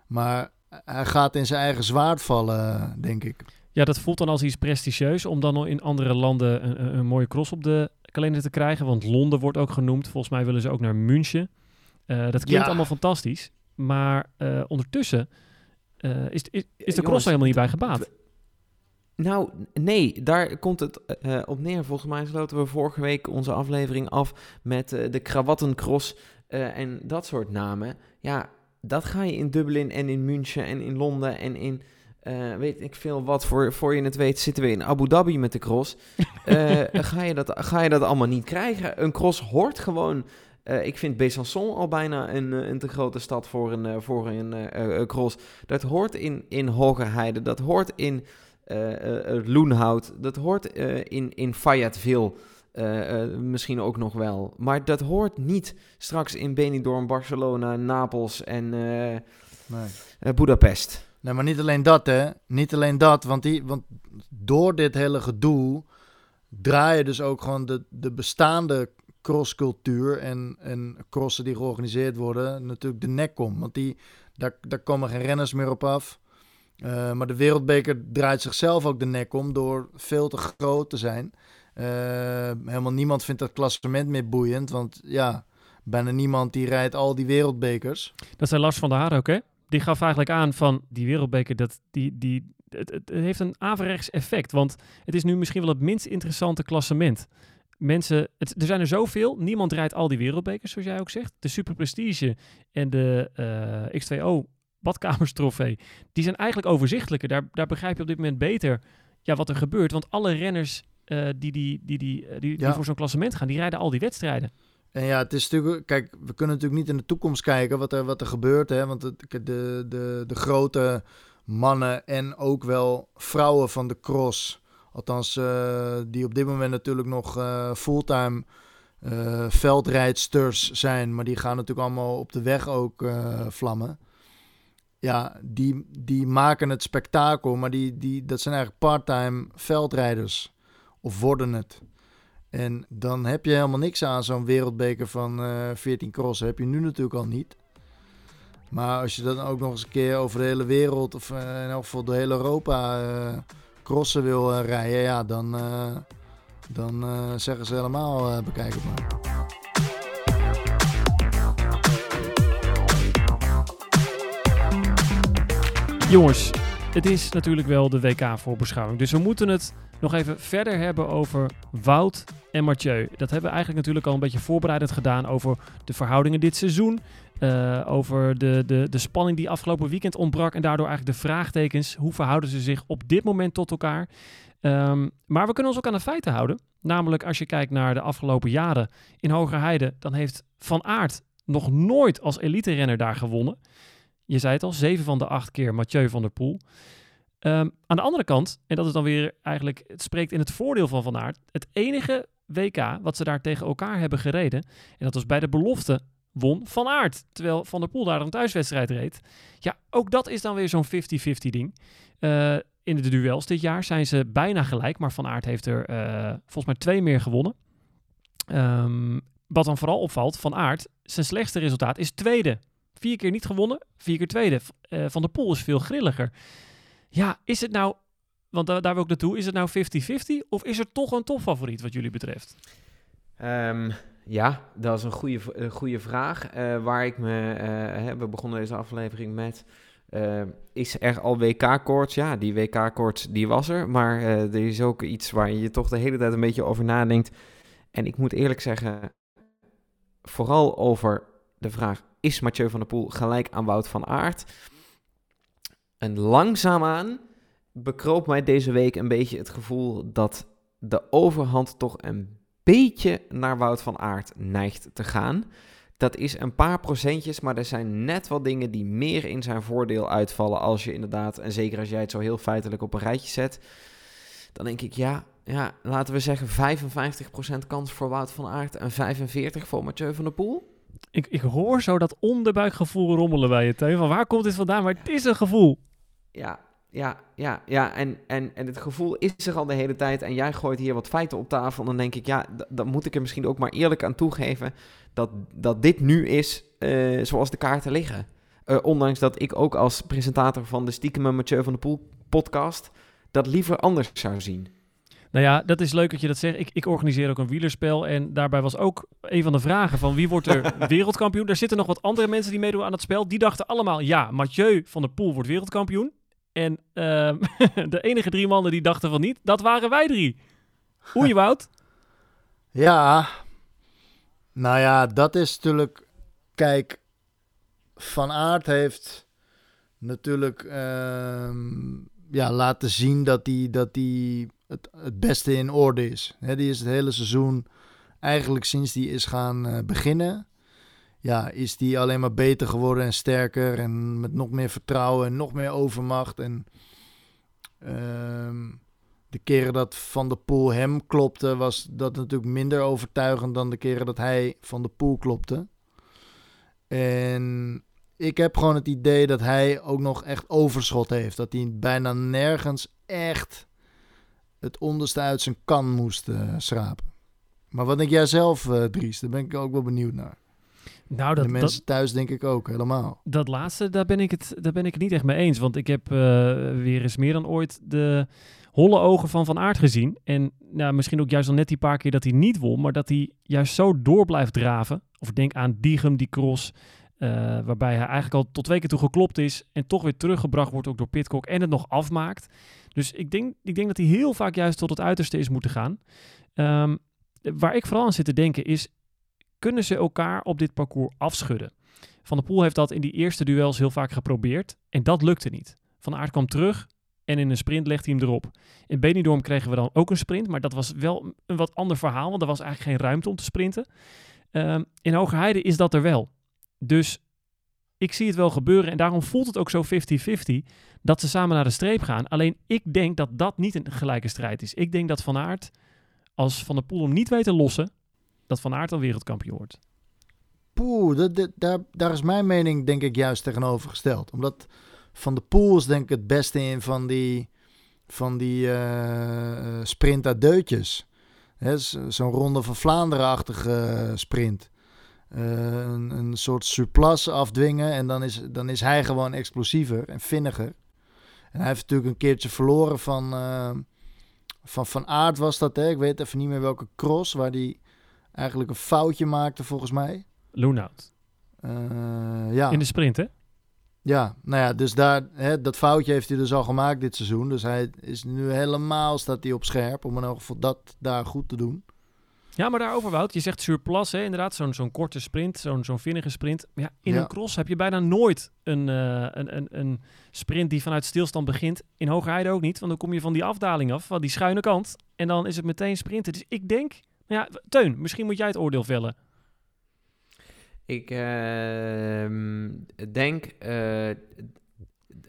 Maar hij gaat in zijn eigen zwaard vallen, denk ik. Ja, dat voelt dan als iets prestigieus om dan in andere landen een, een mooie cross op de kalender te krijgen. Want Londen wordt ook genoemd. Volgens mij willen ze ook naar München. Eh, dat klinkt Ja. allemaal fantastisch. Maar eh, ondertussen eh, is, is, is de jongens, cross er helemaal niet bij gebaat. Nou, nee, daar komt het op neer. Volgens mij sloten we vorige week onze aflevering af met de krawattencross eh, en dat soort namen. Ja, dat ga je in Dublin en in München en in Londen en in eh, weet ik veel wat. Voor, voor je het weet zitten we in Abu Dhabi met de cross. Eh, ga, je dat, ga je dat allemaal niet krijgen? Een cross hoort gewoon... eh, ik vind Besançon al bijna een, een te grote stad voor een, voor een cross. Dat hoort in, in Hogerheide, dat hoort in Loenhout, dat hoort in, in Fayetteville misschien ook nog wel. Maar dat hoort niet straks in Benidorm, Barcelona, Napels en eh, Nee. Budapest. Nee, maar niet alleen dat, hè. Niet alleen dat, want, die, want door dit hele gedoe draaien dus ook gewoon de, de bestaande crosscultuur en, en crossen die georganiseerd worden natuurlijk de nek om. Want die, daar, daar komen geen renners meer op af. Eh, maar de wereldbeker draait zichzelf ook de nek om door veel te groot te zijn. Eh, helemaal niemand vindt dat klassement meer boeiend, want ja, bijna niemand die rijdt al die wereldbekers. Dat zei Lars van der Haar ook, hè? Die gaf eigenlijk aan van die wereldbeker, dat, die, die, het, het heeft een averechts effect. Want het is nu misschien wel het minst interessante klassement. Mensen, het, er zijn er zoveel, niemand rijdt al die wereldbekers, zoals jij ook zegt. De Super Prestige en de eh, X2O badkamerstrofee, die zijn eigenlijk overzichtelijker. Daar, daar begrijp je op dit moment beter ja, wat er gebeurt. Want alle renners eh, die, die, die, die, eh, die, die Ja. voor zo'n klassement gaan, die rijden al die wedstrijden. En ja, het is natuurlijk. Kijk, we kunnen natuurlijk niet in de toekomst kijken wat er, wat er gebeurt. Hè? Want de, de, de grote mannen en ook wel vrouwen van de cross. Althans, eh, die op dit moment natuurlijk nog eh, fulltime eh, veldrijdsters zijn. Maar die gaan natuurlijk allemaal op de weg ook vlammen. Ja, die, die maken het spektakel. Maar die, die, dat zijn eigenlijk parttime veldrijders. Of worden het. En dan heb je helemaal niks aan zo'n wereldbeker van eh 14 crossen. Heb je nu natuurlijk al niet. Maar als je dan ook nog eens een keer over de hele wereld, of eh, in elk geval door heel Europa, eh, crossen wil rijden, ja, dan, dan zeggen ze helemaal bekijk het maar. Jongens, het is natuurlijk wel de WK-voorbeschouwing. Dus we moeten het nog even verder hebben over Wout en Mathieu. Dat hebben we eigenlijk natuurlijk al een beetje voorbereidend gedaan over de verhoudingen dit seizoen. eh, over de, de, de spanning die afgelopen weekend ontbrak. En daardoor eigenlijk de vraagtekens. Hoe verhouden ze zich op dit moment tot elkaar? Ehm, maar we kunnen ons ook aan de feiten houden. Namelijk als je kijkt naar de afgelopen jaren in Hogerheide. Dan heeft Van Aert nog nooit als elite-renner daar gewonnen. Je zei het al, zeven van de acht keer Mathieu van der Poel. Ehm, aan de andere kant, en dat is dan weer eigenlijk, het spreekt in het voordeel van Van Aert. Het enige WK wat ze daar tegen elkaar hebben gereden, en dat was bij de belofte, won Van Aert. Terwijl Van der Poel daar een thuiswedstrijd reed. Ja, ook dat is dan weer zo'n 50-50 ding. Eh, in de duels dit jaar zijn ze bijna gelijk, maar Van Aert heeft er eh, volgens mij twee meer gewonnen. Ehm, wat dan vooral opvalt, Van Aert, zijn slechtste resultaat is tweede. Vier keer niet gewonnen, vier keer tweede. Eh, van der Poel is veel grilliger. Ja, is het nou, want da- daar wil ik naartoe, is het nou 50-50 of is er toch een topfavoriet wat jullie betreft? Ehm, ja, dat is een goede, goede vraag. eh, waar ik me. eh, hè, we begonnen deze aflevering met. is er al WK-koorts? Ja, die WK-koorts die was er. Maar er is ook iets waar je toch de hele tijd een beetje over nadenkt. En ik moet eerlijk zeggen. Vooral over de vraag: is Mathieu van der Poel gelijk aan Wout van Aert? En langzaamaan bekroop mij deze week een beetje het gevoel dat de overhand toch een beetje naar Wout van Aert neigt te gaan. Dat is een paar procentjes, maar er zijn net wel dingen die meer in zijn voordeel uitvallen als je inderdaad, en zeker als jij het zo heel feitelijk op een rijtje zet, dan denk ik ja, ja laten we zeggen 55% kans voor Wout van Aert en 45% voor Mathieu van der Poel. Ik, ik hoor zo dat onderbuikgevoel rommelen bij je, Teun. Van waar komt dit vandaan? Maar het is een gevoel. Ja, ja, ja, ja. En, en, en het gevoel is er al de hele tijd. En jij gooit hier wat feiten op tafel. Dan denk ik, ja, dan moet ik er misschien ook maar eerlijk aan toegeven. Dat, dat dit nu is uh, zoals de kaarten liggen. Uh, ondanks dat ik ook als presentator van de Stiekem Mathieu van de Poel podcast. dat liever anders zou zien. Nou ja, dat is leuk dat je dat zegt. Ik, ik organiseer ook een wielerspel. En daarbij was ook een van de vragen van wie wordt er wereldkampioen. Er zitten nog wat andere mensen die meedoen aan het spel. Die dachten allemaal, ja, Mathieu van der Poel wordt wereldkampioen. En uh, de enige drie mannen die dachten van niet, dat waren wij drie. Je Wout? Ja, nou ja, dat is natuurlijk... Kijk, Van Aert heeft natuurlijk uh, ja, laten zien dat hij dat die het, het beste in orde is. Die is het hele seizoen, eigenlijk sinds die is gaan uh, beginnen, ja, is die alleen maar beter geworden en sterker en met nog meer vertrouwen en nog meer overmacht. En uh, de keren dat Van de Poel hem klopte, was dat natuurlijk minder overtuigend dan de keren dat hij Van de Poel klopte. En ik heb gewoon het idee dat hij ook nog echt overschot heeft. Dat hij bijna nergens echt het onderste uit zijn kan moest uh, schrapen. Maar wat denk jij zelf, uh, Dries? Daar ben ik ook wel benieuwd naar. Nou, dat, de mensen dat, thuis denk ik ook, helemaal. Dat laatste, daar ben ik het, daar ben ik het niet echt mee eens. Want ik heb uh, weer eens meer dan ooit de holle ogen van Van Aert gezien. En nou, misschien ook juist al net die paar keer dat hij niet won, maar dat hij juist zo door blijft draven. Of denk aan Diegem, die cross, uh, waarbij hij eigenlijk al tot twee keer toe geklopt is en toch weer teruggebracht wordt ook door Pitcock en het nog afmaakt. Dus ik denk, ik denk dat hij heel vaak juist tot het uiterste is moeten gaan. Um, waar ik vooral aan zit te denken is, kunnen ze elkaar op dit parcours afschudden? Van der Poel heeft dat in die eerste duels heel vaak geprobeerd en dat lukte niet. Van Aert kwam terug en in een sprint legt hij hem erop. In Benidorm kregen we dan ook een sprint, maar dat was wel een wat ander verhaal, want er was eigenlijk geen ruimte om te sprinten. Um, in Hogerheide is dat er wel. Dus ik zie het wel gebeuren en daarom voelt het ook zo 50-50 dat ze samen naar de streep gaan. Alleen ik denk dat dat niet een gelijke strijd is. Ik denk dat Van Aert, als Van der Poel hem niet weet te lossen, dat Van Aert dan wereldkampioen wordt. Poeh, daar, is mijn mening denk ik juist tegenovergesteld. Omdat Van der Poel is denk ik het beste in van die, van die uh, sprint uit deutjes. Zo'n ronde van Vlaanderen-achtige sprint. Uh, een, een, soort surplus afdwingen en dan is, dan is hij gewoon explosiever en vinniger. En hij heeft natuurlijk een keertje verloren van uh, van, van Aard was dat, hè? ik weet even niet meer welke cross, waar hij eigenlijk een foutje maakte volgens mij. Loenout. Uh, ja. In de sprint, hè? Ja, nou ja, dus daar, hè, dat foutje heeft hij dus al gemaakt dit seizoen. Dus hij is nu helemaal, staat hij op scherp om in elk geval dat daar goed te doen. Ja, maar daarover Wout, je zegt surplus, hè? inderdaad, zo'n zo'n korte sprint, zo'n zo'n vinnige sprint. Maar ja, in Ja. een cross heb je bijna nooit een, eh, een, een, een sprint die vanuit stilstand begint. In Hogerheide ook niet, want dan kom je van die afdaling af, van die schuine kant. En dan is het meteen sprinten. Dus ik denk, nou ja, Teun, misschien moet jij het oordeel vellen. Ik ehm, denk eh,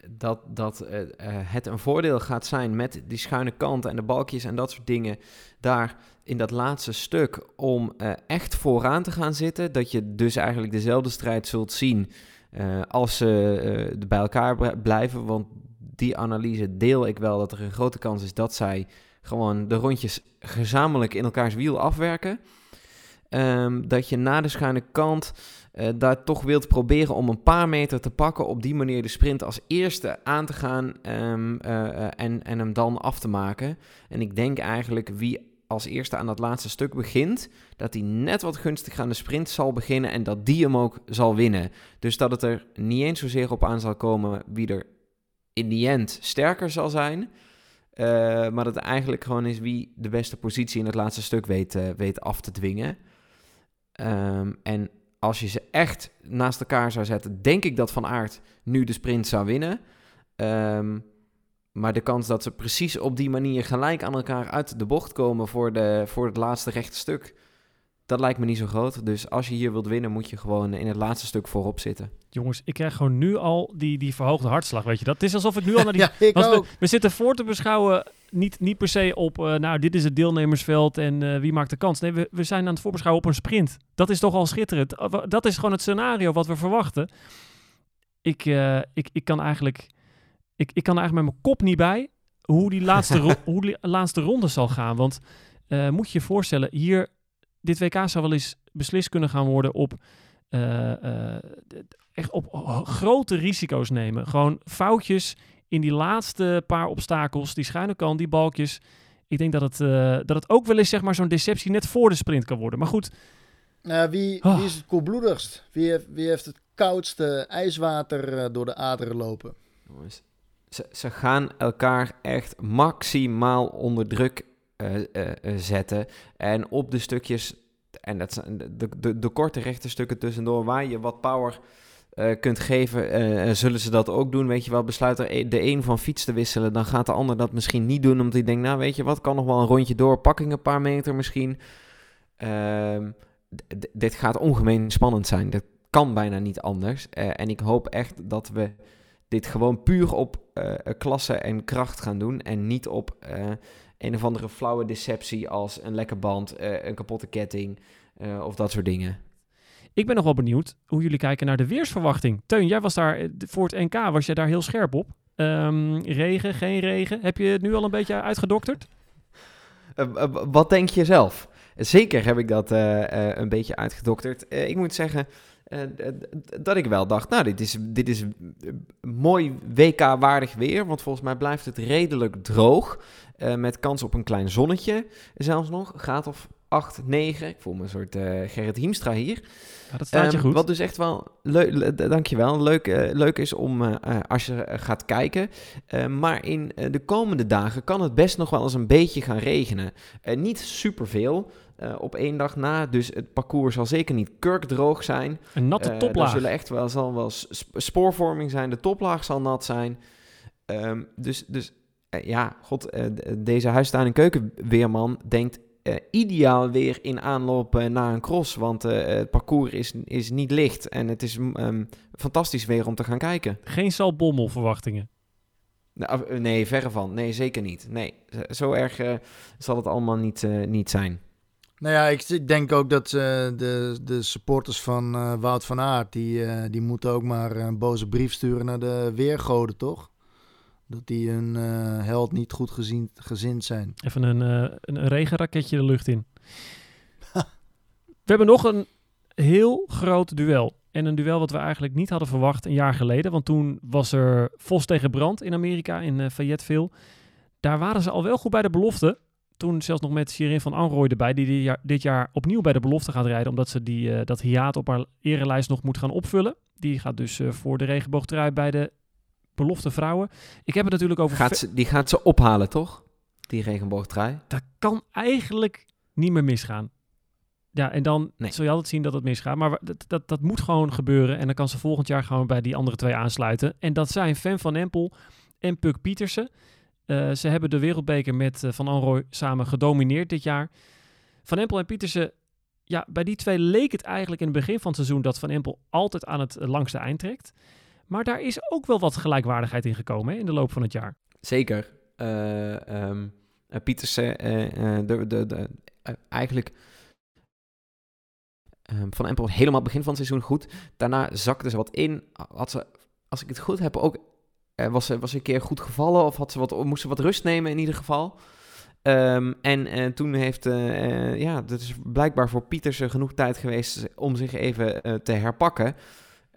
dat, dat eh, eh, het een voordeel gaat zijn met die schuine kanten en de balkjes en dat soort dingen daar in dat laatste stuk om eh, echt vooraan te gaan zitten. Dat je dus eigenlijk dezelfde strijd zult zien als ze bij elkaar bl- blijven. Want die analyse deel ik wel dat er een grote kans is dat zij gewoon de rondjes gezamenlijk in elkaars wiel afwerken. Ehm, dat je na de schuine kant eh, daar toch wilt proberen om een paar meter te pakken. Op die manier de sprint als eerste aan te gaan ehm, eh, en, en hem dan af te maken. En ik denk eigenlijk wie als eerste aan dat laatste stuk begint, dat hij net wat gunstig aan de sprint zal beginnen en dat die hem ook zal winnen. Dus dat het er niet eens zozeer op aan zal komen wie er in die end sterker zal zijn. eh, maar dat het eigenlijk gewoon is wie de beste positie in het laatste stuk weet, weet af te dwingen. Ehm, en als je ze echt naast elkaar zou zetten, denk ik dat Van Aert nu de sprint zou winnen. Ehm, Maar de kans dat ze precies op die manier gelijk aan elkaar uit de bocht komen voor, de, voor het laatste rechte stuk, dat lijkt me niet zo groot. Dus als je hier wilt winnen, moet je gewoon in het laatste stuk voorop zitten. Jongens, ik krijg gewoon nu al die, die verhoogde hartslag, weet je dat? Het is alsof ik nu al naar die... Ja, ik want ook. we, we zitten voor te beschouwen, niet, niet per se op, eh, nou, dit is het deelnemersveld en eh, wie maakt de kans. Nee, we, we zijn aan het voorbeschouwen op een sprint. Dat is toch al schitterend. Uh, wa- Dat is gewoon het scenario wat we verwachten. Ik, eh, ik, ik kan eigenlijk... Ik, ik kan er eigenlijk met mijn kop niet bij hoe die laatste, hoe die laatste ronde zal gaan. Want eh, moet je je voorstellen, hier, dit WK zou wel eens beslist kunnen gaan worden op eh, eh, echt op ho- grote risico's nemen. Gewoon foutjes in die laatste paar obstakels, die schuine kant, die balkjes. Ik denk dat het, eh, dat het ook wel eens zeg maar, zo'n deceptie net voor de sprint kan worden. Maar goed, Nou, wie, Oh. wie is het koelbloedigst? Wie heeft, wie heeft het koudste ijswater eh, door de aderen lopen? Jongens, Ze, ze gaan elkaar echt maximaal onder druk eh, zetten. En op de stukjes, en dat zijn de, de, de, de korte rechte stukken tussendoor, waar je wat power eh, kunt geven, eh, zullen ze dat ook doen. Weet je wel, besluit er e- de een van fiets te wisselen, dan gaat de ander dat misschien niet doen, omdat hij denkt, nou weet je wat, kan nog wel een rondje door, pak ik een paar meter misschien. Ehm, dit gaat ongemeen spannend zijn. Dat kan bijna niet anders. Eh, en ik hoop echt dat we dit gewoon puur op klasse en kracht gaan doen. En niet op een of andere flauwe deceptie als een lekke band, een kapotte ketting of dat soort dingen. Ik ben nog wel benieuwd hoe jullie kijken naar de weersverwachting. Teun, jij was daar eh, voor het NK, was jij daar heel scherp op? Ehm, regen, geen regen. Heb je het nu al een beetje uitgedokterd? Eh, eh, wat denk je zelf? Zeker heb ik dat een beetje uitgedokterd. Ik moet zeggen dat ik wel dacht, nou, dit is, dit is mooi WK-waardig weer. Want volgens mij blijft het redelijk droog. met kans op een klein zonnetje zelfs nog. Gaat of 8, 9. Ik voel me een soort eh, Gerrit Hiemstra hier. Ja, dat staat je Ehm, goed. Wat dus echt wel leuk, le- dankjewel, leuk, eh, leuk is om eh, als je gaat kijken. Eh, maar in de komende dagen kan het best nog wel eens een beetje gaan regenen. Niet superveel op één dag na, dus het parcours zal zeker niet kurkdroog zijn. Een natte toplaag. Er zullen echt wel, zal wel sp- spoorvorming zijn, de toplaag zal nat zijn. Ehm, dus dus ja, god, deze huistuin- en keukenweerman denkt eh, ideaal weer in aanloop eh, naar een cross. Want eh, het parcours is, is niet licht en het is mm, ehm, fantastisch weer om te gaan kijken. Geen Salbommel verwachtingen. Nou, nee, verre van. Nee, zeker niet. Nee, zo erg zal het allemaal niet, niet zijn. Nou ja, ik, ik denk ook dat eh, de, de supporters van eh, Wout van Aert, die, eh, die moeten ook maar een boze brief sturen naar de weergoden, toch? Dat die hun eh, held niet goed gezien, gezind zijn. Even een, eh, een, regenraketje de lucht in. we hebben nog een heel groot duel. En een duel wat we eigenlijk niet hadden verwacht een jaar geleden. Want toen was er Vos tegen Brand in Amerika, in eh, Fayetteville. Daar waren ze al wel goed bij de belofte. Toen zelfs nog met Shirin van Anrooy erbij, die dit jaar, opnieuw bij de belofte gaat rijden. Omdat ze die, dat hiaat op haar erelijst nog moet gaan opvullen. Die gaat dus voor de regenboogtrui bij de belofte vrouwen. Ik heb het natuurlijk over... Gaat ze, die gaat ze ophalen, toch? Die regenboogtrui. dat kan eigenlijk niet meer misgaan. Ja, en dan Nee. zul je altijd zien dat het misgaat. Maar dat, dat, dat moet gewoon gebeuren. En dan kan ze volgend jaar gewoon bij die andere twee aansluiten. En dat zijn Fan van Empel en Puk Pietersen. Eh, ze hebben de wereldbeker met eh, Van Anrooy samen gedomineerd dit jaar. Van Empel en Pietersen, ja, bij die twee leek het eigenlijk in het begin van het seizoen dat Van Empel altijd aan het eh, langste eind trekt. Maar daar is ook wel wat gelijkwaardigheid in gekomen hè, in de loop van het jaar. Zeker. Eh ehm, eh, Pietersen, eh, de, de, de, eigenlijk ehm, van Empel helemaal begin van het seizoen goed. Daarna zakte ze wat in. Had ze, als ik het goed heb, ook was, ze, was een keer goed gevallen of had ze wat, moest ze wat rust nemen in ieder geval. Ehm, en toen heeft, eh, ja, dat is blijkbaar voor Pietersen genoeg tijd geweest om zich even te herpakken.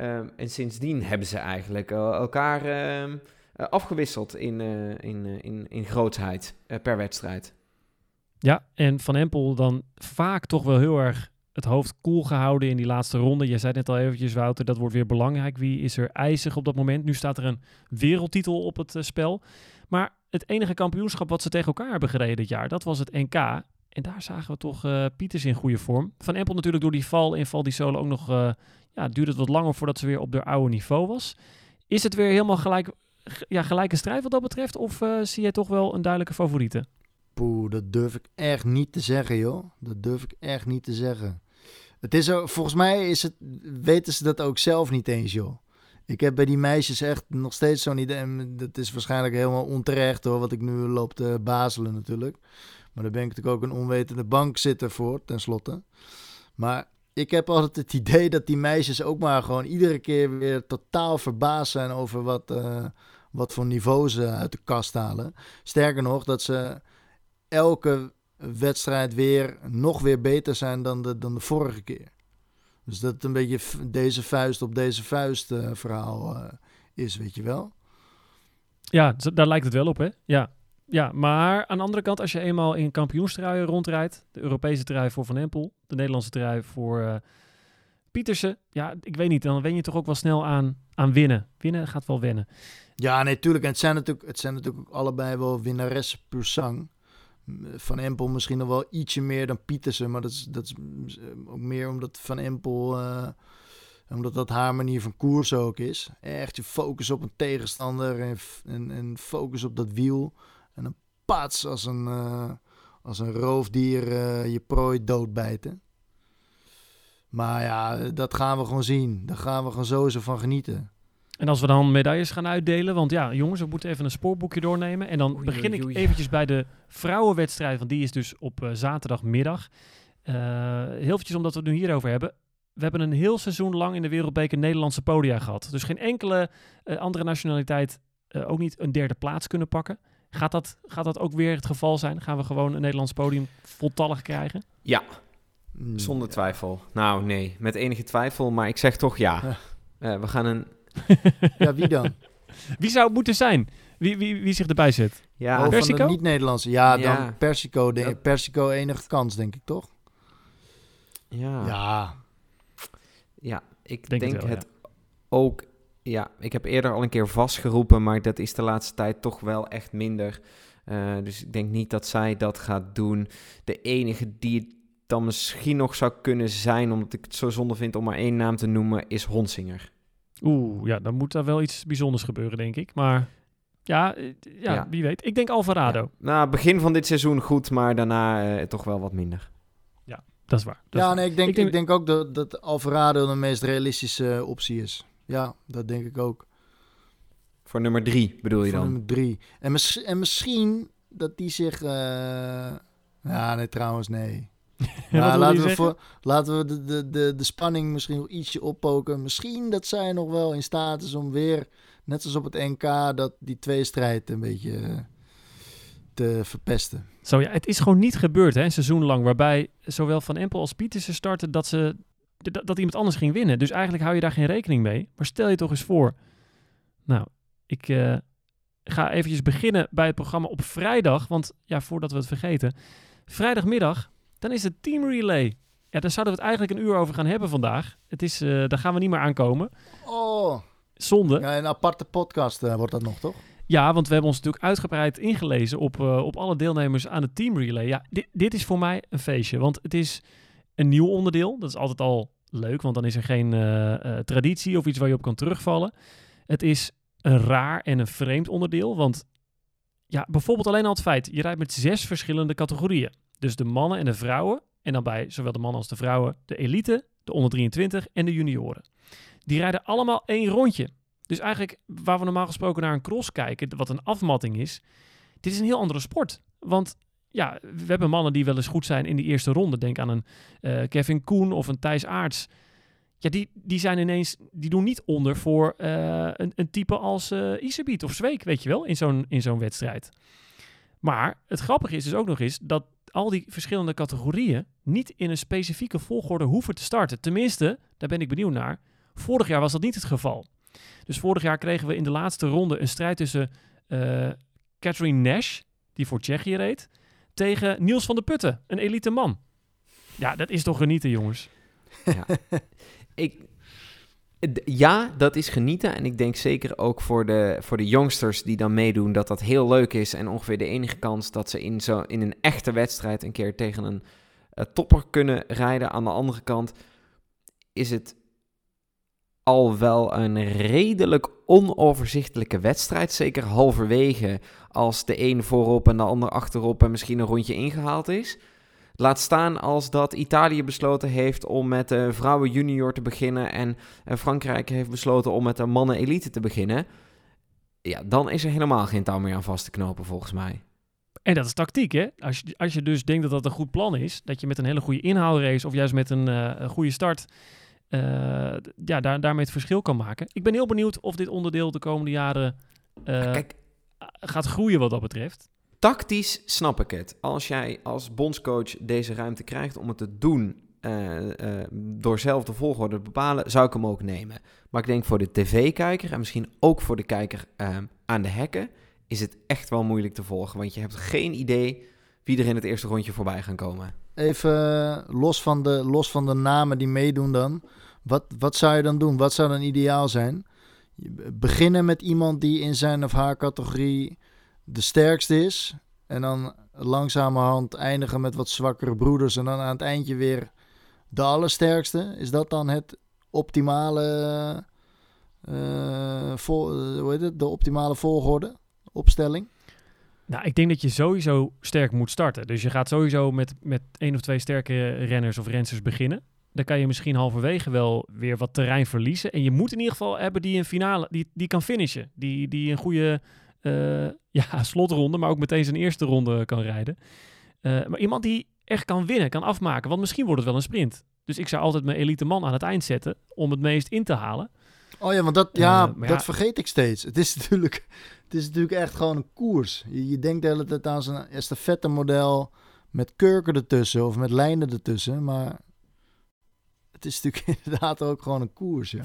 Ehm, en sindsdien hebben ze eigenlijk eh, elkaar ehm, eh, afgewisseld in, eh, in, in, in grootsheid eh, per wedstrijd. Ja, en Van Empel dan vaak toch wel heel erg het hoofd koel gehouden in die laatste ronde. Je zei net al eventjes, Wouter, dat wordt weer belangrijk. Wie is er ijzig op dat moment? Nu staat er een wereldtitel op het spel. Maar het enige kampioenschap wat ze tegen elkaar hebben gereden dit jaar, dat was het NK. En daar zagen we toch Pieters in goede vorm. Van Empel natuurlijk door die val in Val di Solo ook nog... ja, duurde het wat langer voordat ze weer op haar oude niveau was. Is het weer helemaal gelijk, ja, gelijke strijd wat dat betreft? Of eh, zie jij toch wel een duidelijke favoriete? Poeh, dat durf ik echt niet te zeggen, joh. Dat durf ik echt niet te zeggen. Het is volgens mij is het, weten ze dat ook zelf niet eens, joh. Ik heb bij die meisjes echt nog steeds zo'n idee. En dat is waarschijnlijk helemaal onterecht, hoor. Wat ik nu loop te bazelen, natuurlijk. Maar daar ben ik natuurlijk ook een onwetende bankzitter voor, tenslotte. Maar ik heb altijd het idee dat die meisjes ook maar gewoon iedere keer weer totaal verbaasd zijn over wat, eh, wat voor niveau ze uit de kast halen. Sterker nog, dat ze elke wedstrijd weer nog weer beter zijn dan de, dan de vorige keer. Dus dat het een beetje deze vuist op deze vuist eh, verhaal eh, is, weet je wel. Ja, daar lijkt het wel op, hè? Ja. Ja, maar aan de andere kant, als je eenmaal in kampioenstruien rondrijdt, de Europese trui voor Van Empel, de Nederlandse trui voor eh, Pietersen, ja, ik weet niet, dan wen je toch ook wel snel aan, aan winnen. Winnen gaat wel wennen. Ja, nee, tuurlijk. En het zijn natuurlijk, het zijn natuurlijk allebei wel winnaressen puur zang. Van Empel misschien nog wel ietsje meer dan Pietersen. Maar dat is, dat is ook meer omdat Van Empel... eh, omdat dat haar manier van koers ook is. Echt je focus op een tegenstander en, en, en focus op dat wiel. En een pats als een, eh, als een roofdier eh, je prooi doodbijten. Maar ja, dat gaan we gewoon zien. Daar gaan we gewoon sowieso van genieten. En als we dan medailles gaan uitdelen, want ja, jongens, we moeten even een spoorboekje doornemen. En dan Oei, begin oei, ik eventjes bij de vrouwenwedstrijd, want die is dus op eh, zaterdagmiddag. Eh, heel eventjes omdat we het nu hierover hebben. We hebben een heel seizoen lang in de Wereldbeker Nederlandse podia gehad. Dus geen enkele eh, andere nationaliteit ook niet een derde plaats kunnen pakken. Gaat dat, gaat dat ook weer het geval zijn? Gaan we gewoon een Nederlands podium voltallig krijgen? Ja, Mm, zonder ja. twijfel. Nou, nee, met enige twijfel, maar ik zeg toch ja. Ja. Eh, we gaan een... Ja, wie dan? Wie zou het moeten zijn? Wie, wie, wie zich erbij zet? Ja, Oh, van Persico? de niet-Nederlandse. Ja, Ja. dan Persico. Dat- Persico enige kans, denk ik, toch? ja. Ja. Ja, ik Denk denk, het wel, het ook. Ja, ik heb eerder al een keer vastgeroepen, maar dat is de laatste tijd toch wel echt minder. Eh, dus ik denk niet dat zij dat gaat doen. De enige die het dan misschien nog zou kunnen zijn, omdat ik het zo zonde vind om maar één naam te noemen, is Honsinger. Oeh, ja, dan moet daar wel iets bijzonders gebeuren, denk ik. Maar ja, eh, ja, Ja. wie weet. Ik denk Alvarado. Ja. Nou, begin van dit seizoen goed, maar daarna eh, toch wel wat minder. Dat is waar. Dat is Ja, waar. nee, ik denk, Ik ik denk- denk, ook dat, dat Alvarado de meest realistische optie is. Ja, dat denk ik ook. Voor nummer drie bedoel je dan? nummer drie. En, mis- en misschien dat die zich... eh, Ja, nee, trouwens, nee. Ja, Ja, wat wil je laten, we voor, laten we de, de, de, de spanning misschien nog ietsje oppoken. Misschien dat zij nog wel in staat is om weer, net als op het NK, dat die tweestrijd een beetje eh, te verpesten. Zo ja, het is gewoon niet gebeurd, hè, een seizoen lang, waarbij zowel Van Empel als Pietersen starten dat, ze, dat, dat iemand anders ging winnen. Dus eigenlijk hou je daar geen rekening mee. Maar stel je toch eens voor. Nou, ik eh, ga eventjes beginnen bij het programma op vrijdag, want ja, voordat we het vergeten. Vrijdagmiddag, dan is het Team Relay. Ja, daar zouden we het eigenlijk een uur over gaan hebben vandaag. Het is, eh, daar gaan we niet meer aankomen. Oh, Zonde. ja, een aparte podcast eh, wordt dat nog, toch? Ja, want we hebben ons natuurlijk uitgebreid ingelezen op, op alle deelnemers aan het Team Relay. Ja, dit, dit is voor mij een feestje, want het is een nieuw onderdeel. Dat is altijd al leuk, want dan is er geen eh, eh, traditie of iets waar je op kan terugvallen. Het is een raar en een vreemd onderdeel, want ja, bijvoorbeeld alleen al het feit, je rijdt met zes verschillende categorieën. Dus de mannen en de vrouwen, en dan bij zowel de mannen als de vrouwen, de elite, de onder 23 en de junioren. Die rijden allemaal één rondje. Dus eigenlijk waar we normaal gesproken naar een cross kijken, wat een afmatting is, dit is een heel andere sport. Want ja, we hebben mannen die wel eens goed zijn in die eerste ronde. Denk aan een eh, Kevin Koen of een Thijs Aarts. Ja, die, die zijn ineens, die doen niet onder voor eh, een, een type als Isebiet of Zweek, weet je wel, in zo'n, in zo'n wedstrijd. Maar het grappige is dus ook nog eens dat al die verschillende categorieën niet in een specifieke volgorde hoeven te starten. Tenminste, daar ben ik benieuwd naar. Vorig jaar was dat niet het geval. Dus vorig jaar kregen we in de laatste ronde een strijd tussen eh Catherine Nash, die voor Tsjechië reed, tegen Niels van der Putten, een elite man. Ja, dat is toch genieten, jongens. Ik, d- ja, dat is genieten. En ik denk zeker ook voor de, voor de youngsters die dan meedoen, dat dat heel leuk is. En ongeveer de enige kans dat ze in, zo, in een echte wedstrijd een keer tegen een eh, topper kunnen rijden. Aan de andere kant is het al wel een redelijk onoverzichtelijke wedstrijd. Zeker halverwege als de een voorop en de ander achterop en misschien een rondje ingehaald is. Laat staan als dat Italië besloten heeft om met de vrouwen junior te beginnen en eh, Frankrijk heeft besloten om met de mannen elite te beginnen. Ja, dan is er helemaal geen touw meer aan vast te knopen volgens mij. En dat is tactiek, hè? Als je, als je dus denkt dat dat een goed plan is, dat je met een hele goede inhaalrace of juist met een, een goede start, ja, daar, daarmee het verschil kan maken. Ik ben heel benieuwd of dit onderdeel de komende jaren eh, Kijk, gaat groeien wat dat betreft. Tactisch snap ik het. Als jij als bondscoach deze ruimte krijgt om het te doen eh, eh, door zelf de volgorde te bepalen, zou ik hem ook nemen. Maar ik denk voor de tv-kijker en misschien ook voor de kijker eh, aan de hekken, is het echt wel moeilijk te volgen. Want je hebt geen idee wie er in het eerste rondje voorbij gaan komen. Even eh, los van, de, los van de namen die meedoen dan. Wat, wat zou je dan doen? Wat zou dan ideaal zijn? Beginnen met iemand die in zijn of haar categorie de sterkste is. En dan langzamerhand eindigen met wat zwakkere broeders. En dan aan het eindje weer de allersterkste. Is dat dan het optimale, heet het? De optimale volgorde? Opstelling? Nou, ik denk dat je sowieso sterk moet starten. Dus je gaat sowieso met, met één of twee sterke renners of rensters beginnen. Dan kan je misschien halverwege wel weer wat terrein verliezen. En je moet in ieder geval hebben die een finale, die, die kan finishen. Die, die een goede eh, ja, slotronde, maar ook meteen zijn eerste ronde kan rijden. Eh, maar iemand die echt kan winnen, kan afmaken. Want misschien wordt het wel een sprint. Dus ik zou altijd mijn elite man aan het eind zetten om het meest in te halen. Oh ja, want dat, ja, Eh, dat ja- vergeet ik steeds. Het is natuurlijk, het is natuurlijk echt gewoon een koers. Je, je denkt de hele tijd aan zo'n estafette model met kurken ertussen of met lijnen ertussen. Maar het is natuurlijk inderdaad ook gewoon een koers.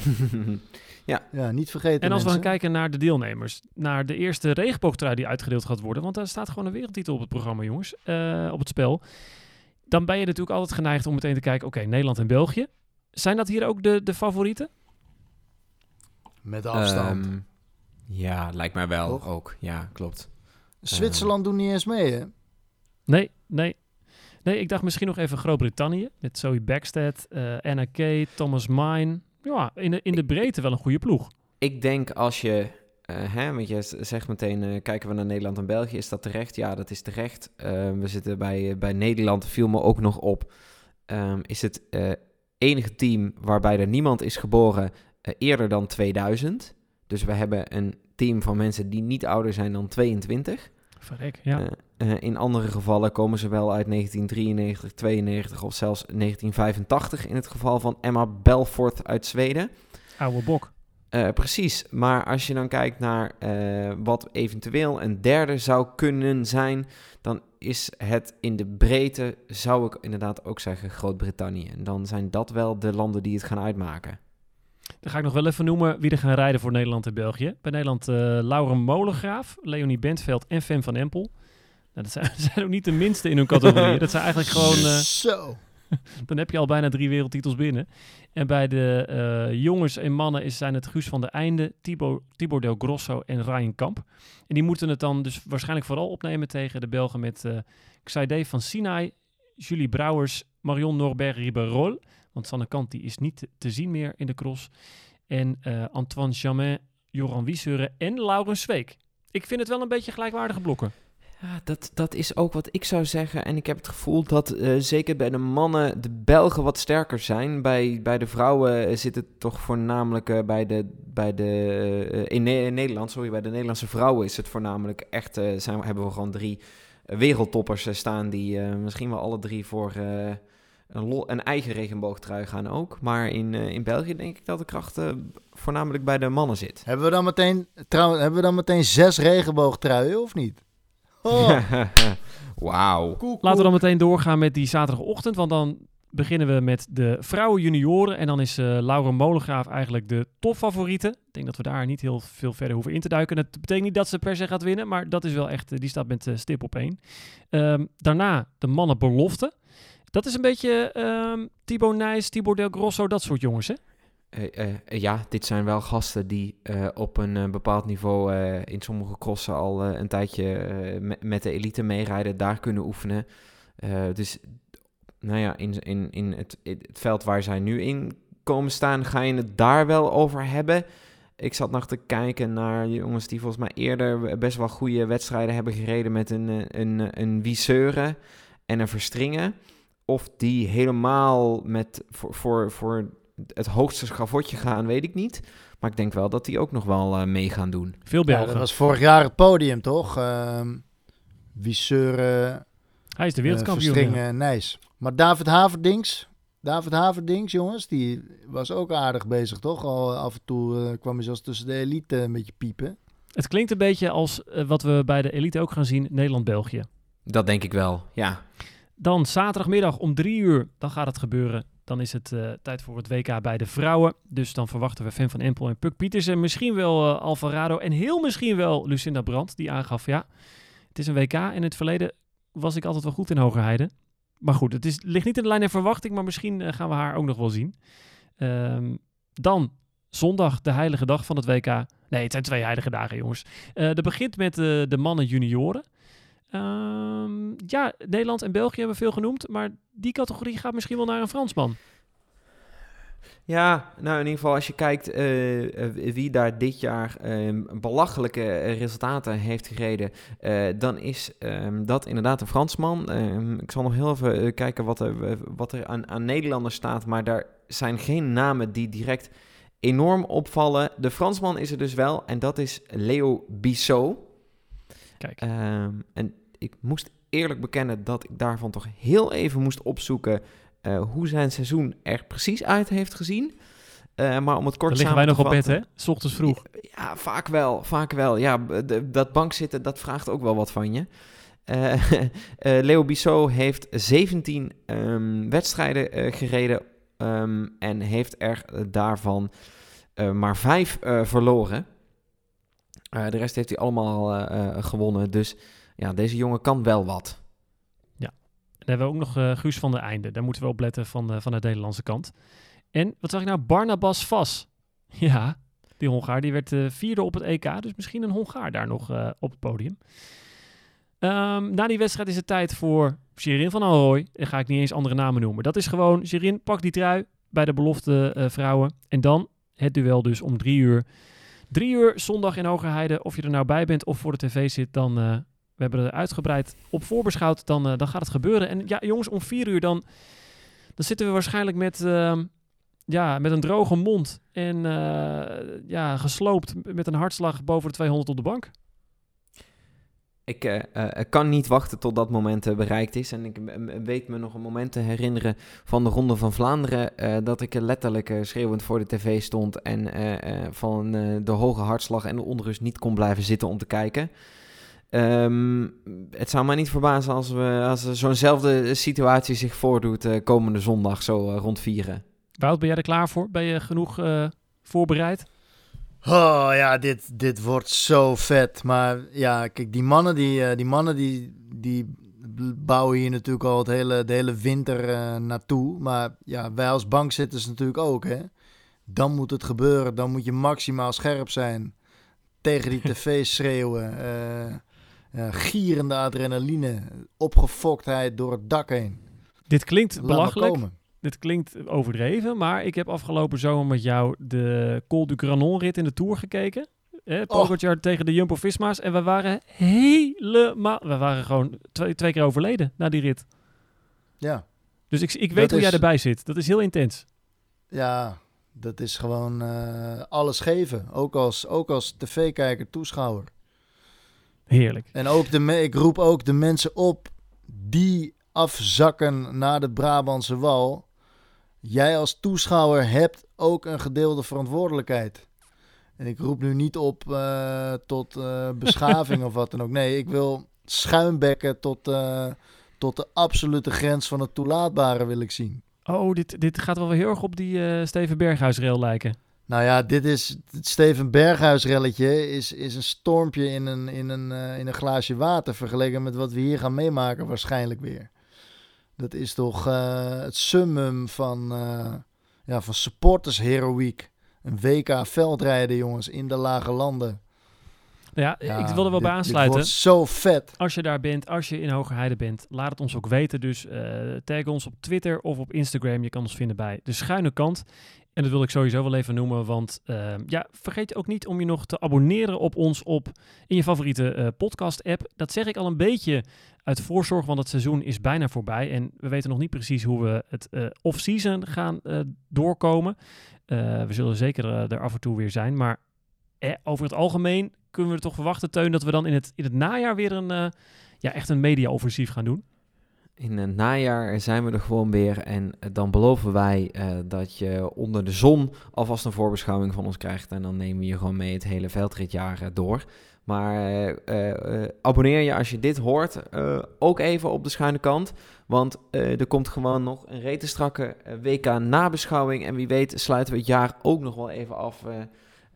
Ja, ja niet vergeten En als we gaan kijken naar de deelnemers, naar de eerste regenboogtrui die uitgedeeld gaat worden, want daar staat gewoon een wereldtitel op het programma, jongens, eh, op het spel. Dan ben je natuurlijk altijd geneigd om meteen te kijken, oké, Nederland en België. Zijn dat hier ook de, de favorieten? Met afstand. Ehm, ja, lijkt mij wel Toch? ook. Ja, klopt. Zwitserland doet niet eens mee, hè? Nee, nee. Nee, ik dacht misschien nog even Groot-Brittannië. Met Zoe Backstead, eh Anna Kay, Thomas Mine. Ja, in de, in de breedte wel een goede ploeg. Ik denk als je, eh, hè, want je zegt meteen, eh, kijken we naar Nederland en België, is dat terecht? Ja, dat is terecht. Eh, we zitten bij, bij Nederland, viel me ook nog op, ehm, is het enige team waarbij er niemand is geboren eerder dan 2000. Dus we hebben een team van mensen die niet ouder zijn dan 22. Verrek, ja. Eh, in andere gevallen komen ze wel uit 1993, 92 of zelfs 1985 in het geval van Emma Belfort uit Zweden. Oude bok. Eh, precies, maar als je dan kijkt naar eh, wat eventueel een derde zou kunnen zijn, dan is het in de breedte, zou ik inderdaad ook zeggen, Groot-Brittannië. En dan zijn dat wel de landen die het gaan uitmaken. Dan ga ik nog wel even noemen wie er gaan rijden voor Nederland en België. Bij Nederland eh Lauren Molengraaf, Leonie Bentveld en Fem van Empel. Dat zijn, zijn ook niet de minste in hun categorie. Dat zijn eigenlijk gewoon... eh, Zo. dan heb je al bijna drie wereldtitels binnen. En bij de eh, jongens en mannen is, zijn het Guus van der Einde, Thibaut, Thibaut Del Grosso en Ryan Kamp. En die moeten het dan dus waarschijnlijk vooral opnemen tegen de Belgen met eh Xaide van Sinai, Julie Brouwers, Marion Norbert Riberol. Want Sanne Kant die is niet te, zien meer in de cross. En Antoine Jamin, Joran Wieseuren en Laurens Zweek. Ik vind het wel een beetje gelijkwaardige blokken. Ja, dat, dat is ook wat ik zou zeggen. En ik heb het gevoel dat eh, zeker bij de mannen de Belgen wat sterker zijn. Bij, bij de vrouwen eh, zit het toch voornamelijk eh, bij de, bij de in, Ne- in Nederland, sorry, bij de Nederlandse vrouwen is het voornamelijk echt, zijn, hebben we gewoon drie wereldtoppers staan die misschien wel alle drie voor een, een eigen regenboogtrui gaan ook. Maar in, in België denk ik dat de kracht voornamelijk bij de mannen zit. Hebben we dan meteen, trouwens, hebben we dan meteen zes regenboogtruien of niet? Oh, Wauw. cool, Laten we dan meteen doorgaan met die zaterdagochtend. Want dan beginnen we met de vrouwen junioren. En dan is eh Laura Molengraaf eigenlijk de topfavoriete. Ik denk dat we daar niet heel veel verder hoeven in te duiken. Dat betekent niet dat ze per se gaat winnen. Maar dat is wel echt, eh, die staat met eh, stip op één. Ehm, daarna de mannen belofte. Dat is een beetje ehm Thibaut Nijs, Thibaut Del Grosso, dat soort jongens hè? Eh, eh, ja, dit zijn wel gasten die eh, op een bepaald niveau in sommige crossen al een tijdje me- met de elite meerijden, daar kunnen oefenen. Dus nou ja, in, in, in het, het veld waar zij nu in komen staan, ga je het daar wel over hebben. Ik zat nog te kijken naar jongens die volgens mij eerder best wel goede wedstrijden hebben gereden met een, een, een en een Verstringen. Of die helemaal met voor, voor, voor het hoogste schavotje gaan, weet ik niet. Maar ik denk wel dat die ook nog wel uh, mee gaan doen. Veel Ja, Belgen. dat was vorig jaar het podium, toch? Ehm Wisseur, Hij is de uh, wereldkampioen. ja. Verstringen, Nijs. Maar David Haverdings, David Haverdings, jongens, die was ook aardig bezig, toch? Al af en toe eh, kwam hij zelfs tussen de elite een beetje piepen. Het klinkt een beetje als eh, wat we bij de elite ook gaan zien, Nederland-België. Dat denk ik wel, ja. Dan zaterdagmiddag om drie uur, dan gaat het gebeuren. Dan is het eh, tijd voor het WK bij de vrouwen. Dus dan verwachten we Fan van Empel en Puk Pieters. En misschien wel eh, Alvarado. En heel misschien wel Lucinda Brandt, die aangaf, ja, het is een WK. In het verleden was ik altijd wel goed in Hogerheide. Maar goed, het is, ligt niet in de lijn der verwachting. Maar misschien eh, gaan we haar ook nog wel zien. Ehm, dan zondag, de heilige dag van het WK. Nee, het zijn twee heilige dagen, jongens. Dat begint met de mannen junioren. Ehm, ja, Nederland en België hebben veel genoemd, maar die categorie gaat misschien wel naar een Fransman. Ja, nou in ieder geval als je kijkt eh, eh, wie daar dit jaar eh, belachelijke resultaten heeft gereden, eh, dan is ehm, dat inderdaad een Fransman. Ehm, ik zal nog heel even kijken wat er, wat er aan, aan Nederlanders staat, maar daar zijn geen namen die direct enorm opvallen. De Fransman is er dus wel en dat is Leo Bissot. Kijk, Ehm, en ik moest eerlijk bekennen dat ik daarvan toch heel even moest opzoeken eh, hoe zijn seizoen er precies uit heeft gezien. Eh, maar om het kort dan liggen wij nog te op bed, hè? S ochtends vroeg. Ja, vaak wel, vaak wel. Ja, de- dat bankzitten, dat vraagt ook wel wat van je. Eh, Leo Bissot heeft 17 ehm, wedstrijden gereden ehm, en heeft er daarvan maar vijf verloren. Eh, de rest heeft hij allemaal eh, eh, gewonnen. Dus ja, deze jongen kan wel wat. Dan hebben we ook nog Guus van der Einde. Daar moeten we op letten van, van de Nederlandse kant. En wat zag ik nou? Barnabas Vas. Ja, die Hongaar. Die werd vierde op het EK. Dus misschien een Hongaar daar nog op het podium. Ehm, na die wedstrijd is het tijd voor Shirin van Alrooy. En ga ik niet eens andere namen noemen. Dat is gewoon, Shirin, pak die trui bij de belofte vrouwen. En dan het duel dus om drie uur. Drie uur zondag in Hogerheide. Of je er nou bij bent of voor de tv zit, dan... eh, we hebben er uitgebreid op voorbeschouwd. Dan, eh, dan gaat het gebeuren. En ja, jongens, om vier uur dan, dan zitten we waarschijnlijk met, ehm, ja, met een droge mond. En eh, ja, gesloopt met een hartslag boven de 200 op de bank. Ik eh, eh, ik kan niet wachten tot dat moment eh, bereikt is. En ik weet me nog een moment te herinneren van de Ronde van Vlaanderen. dat ik letterlijk schreeuwend voor de tv stond. En van de hoge hartslag en de onrust niet kon blijven zitten om te kijken. Ehm, het zou mij niet verbazen als, we, als zo'nzelfde situatie zich voordoet komende zondag, zo rond vieren. Wout, ben jij er klaar voor? Ben je genoeg voorbereid? Oh ja, dit, dit wordt zo vet. Maar ja, kijk, die mannen die, eh, die, mannen die, die bouwen hier natuurlijk al het hele, de hele winter eh, naartoe. Maar ja, wij als bankzitters natuurlijk ook, hè. Dan moet het gebeuren. Dan moet je maximaal scherp zijn. Tegen die tv schreeuwen. eh, gierende adrenaline. Opgefoktheid door het dak heen. Dit klinkt Laat belachelijk. Dit klinkt overdreven. Maar ik heb afgelopen zomer met jou de Col du Granon rit in de Tour gekeken. Eh, Pogacar tegen de Jumbo-Visma's. En we waren helemaal... We waren gewoon twee, twee keer overleden na die rit. Ja. Dus ik, ik weet Dat hoe jij erbij zit. Dat is heel intens. Ja, dat is gewoon eh, alles geven. Ook als, ook als tv-kijker, toeschouwer. Heerlijk. En ook de me- ik roep ook de mensen op die afzakken naar de Brabantse wal. Jij als toeschouwer hebt ook een gedeelde verantwoordelijkheid. En ik roep nu niet op eh, tot eh, beschaving of wat dan ook. Nee, ik wil schuimbekken tot, eh, tot de absolute grens van het toelaatbare wil ik zien. Oh, dit, dit gaat wel weer heel erg op die Steven Berghuis-rail lijken. Nou ja, dit is het Steven Berghuis relletje is, is een stormpje in een, in, een, in een glaasje water vergeleken met wat we hier gaan meemaken waarschijnlijk weer. Dat is toch eh, het summum van, eh ja, van supporters heroïek. Een WK veldrijden jongens in de lage landen. Ja, Ja, ik wilde wel dit- bij dit aansluiten. wordt zo vet. Als je daar bent, als je in Hogerheide bent, laat het ons ook weten. Dus eh, tag ons op Twitter of op Instagram. Je kan ons vinden bij De Schuine Kant. En dat wil ik sowieso wel even noemen, want eh, ja, vergeet ook niet om je nog te abonneren op ons op in je favoriete eh, podcast-app. Dat zeg ik al een beetje uit voorzorg, want het seizoen is bijna voorbij. En we weten nog niet precies hoe we het eh, off-season gaan doorkomen. We zullen zeker er af en toe weer zijn, maar eh, over het algemeen kunnen we toch verwachten, Teun, dat we dan in het, in het najaar weer een, eh, ja, echt een media-offensief gaan doen. In het najaar zijn we er gewoon weer en eh, dan beloven wij eh, dat je onder de zon alvast een voorbeschouwing van ons krijgt. En dan nemen we je gewoon mee het hele veldritjaar eh, door. Maar abonneer je als je dit hoort ook even op de schuine kant. Want er komt gewoon nog een rete strakke eh, WK nabeschouwing. En wie weet sluiten we het jaar ook nog wel even af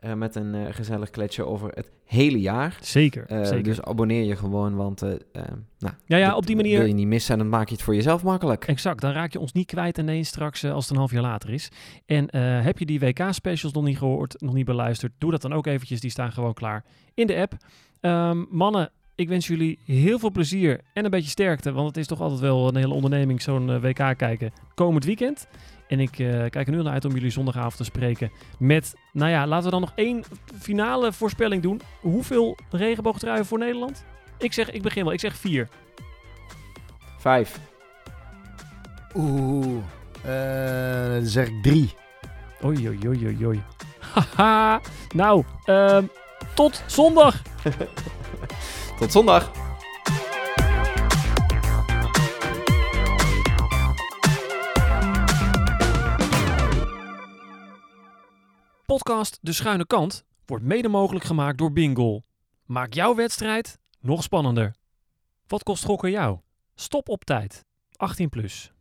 eh, met een eh, gezellig kletsje over het hele jaar. Zeker, Eh, zeker. Dus abonneer je gewoon, want nou, ja, ja, op die manier... wil je niet missen en dan maak je het voor jezelf makkelijk. Exact, dan raak je ons niet kwijt ineens straks als het een half jaar later is. En heb je die WK-specials nog niet gehoord, nog niet beluisterd, doe dat dan ook eventjes. Die staan gewoon klaar in de app. Ehm, mannen, ik wens jullie heel veel plezier en een beetje sterkte, want het is toch altijd wel een hele onderneming zo'n eh, WK kijken komend weekend. En ik eh, kijk er nu naar uit om jullie zondagavond te spreken met, nou ja, laten we dan nog één finale voorspelling doen. Hoeveel regenboogtruien voor Nederland? Ik zeg, ik begin wel, ik zeg vier. Vijf. Oeh, eh, dan zeg ik drie. Oei, oei, oei, oei, oei. Haha. Nou, ehm, tot zondag. Tot zondag. Podcast De Schuine Kant wordt mede mogelijk gemaakt door Bingo. Maak jouw wedstrijd nog spannender. Wat kost gokken jou? Stop op tijd. 18 plus.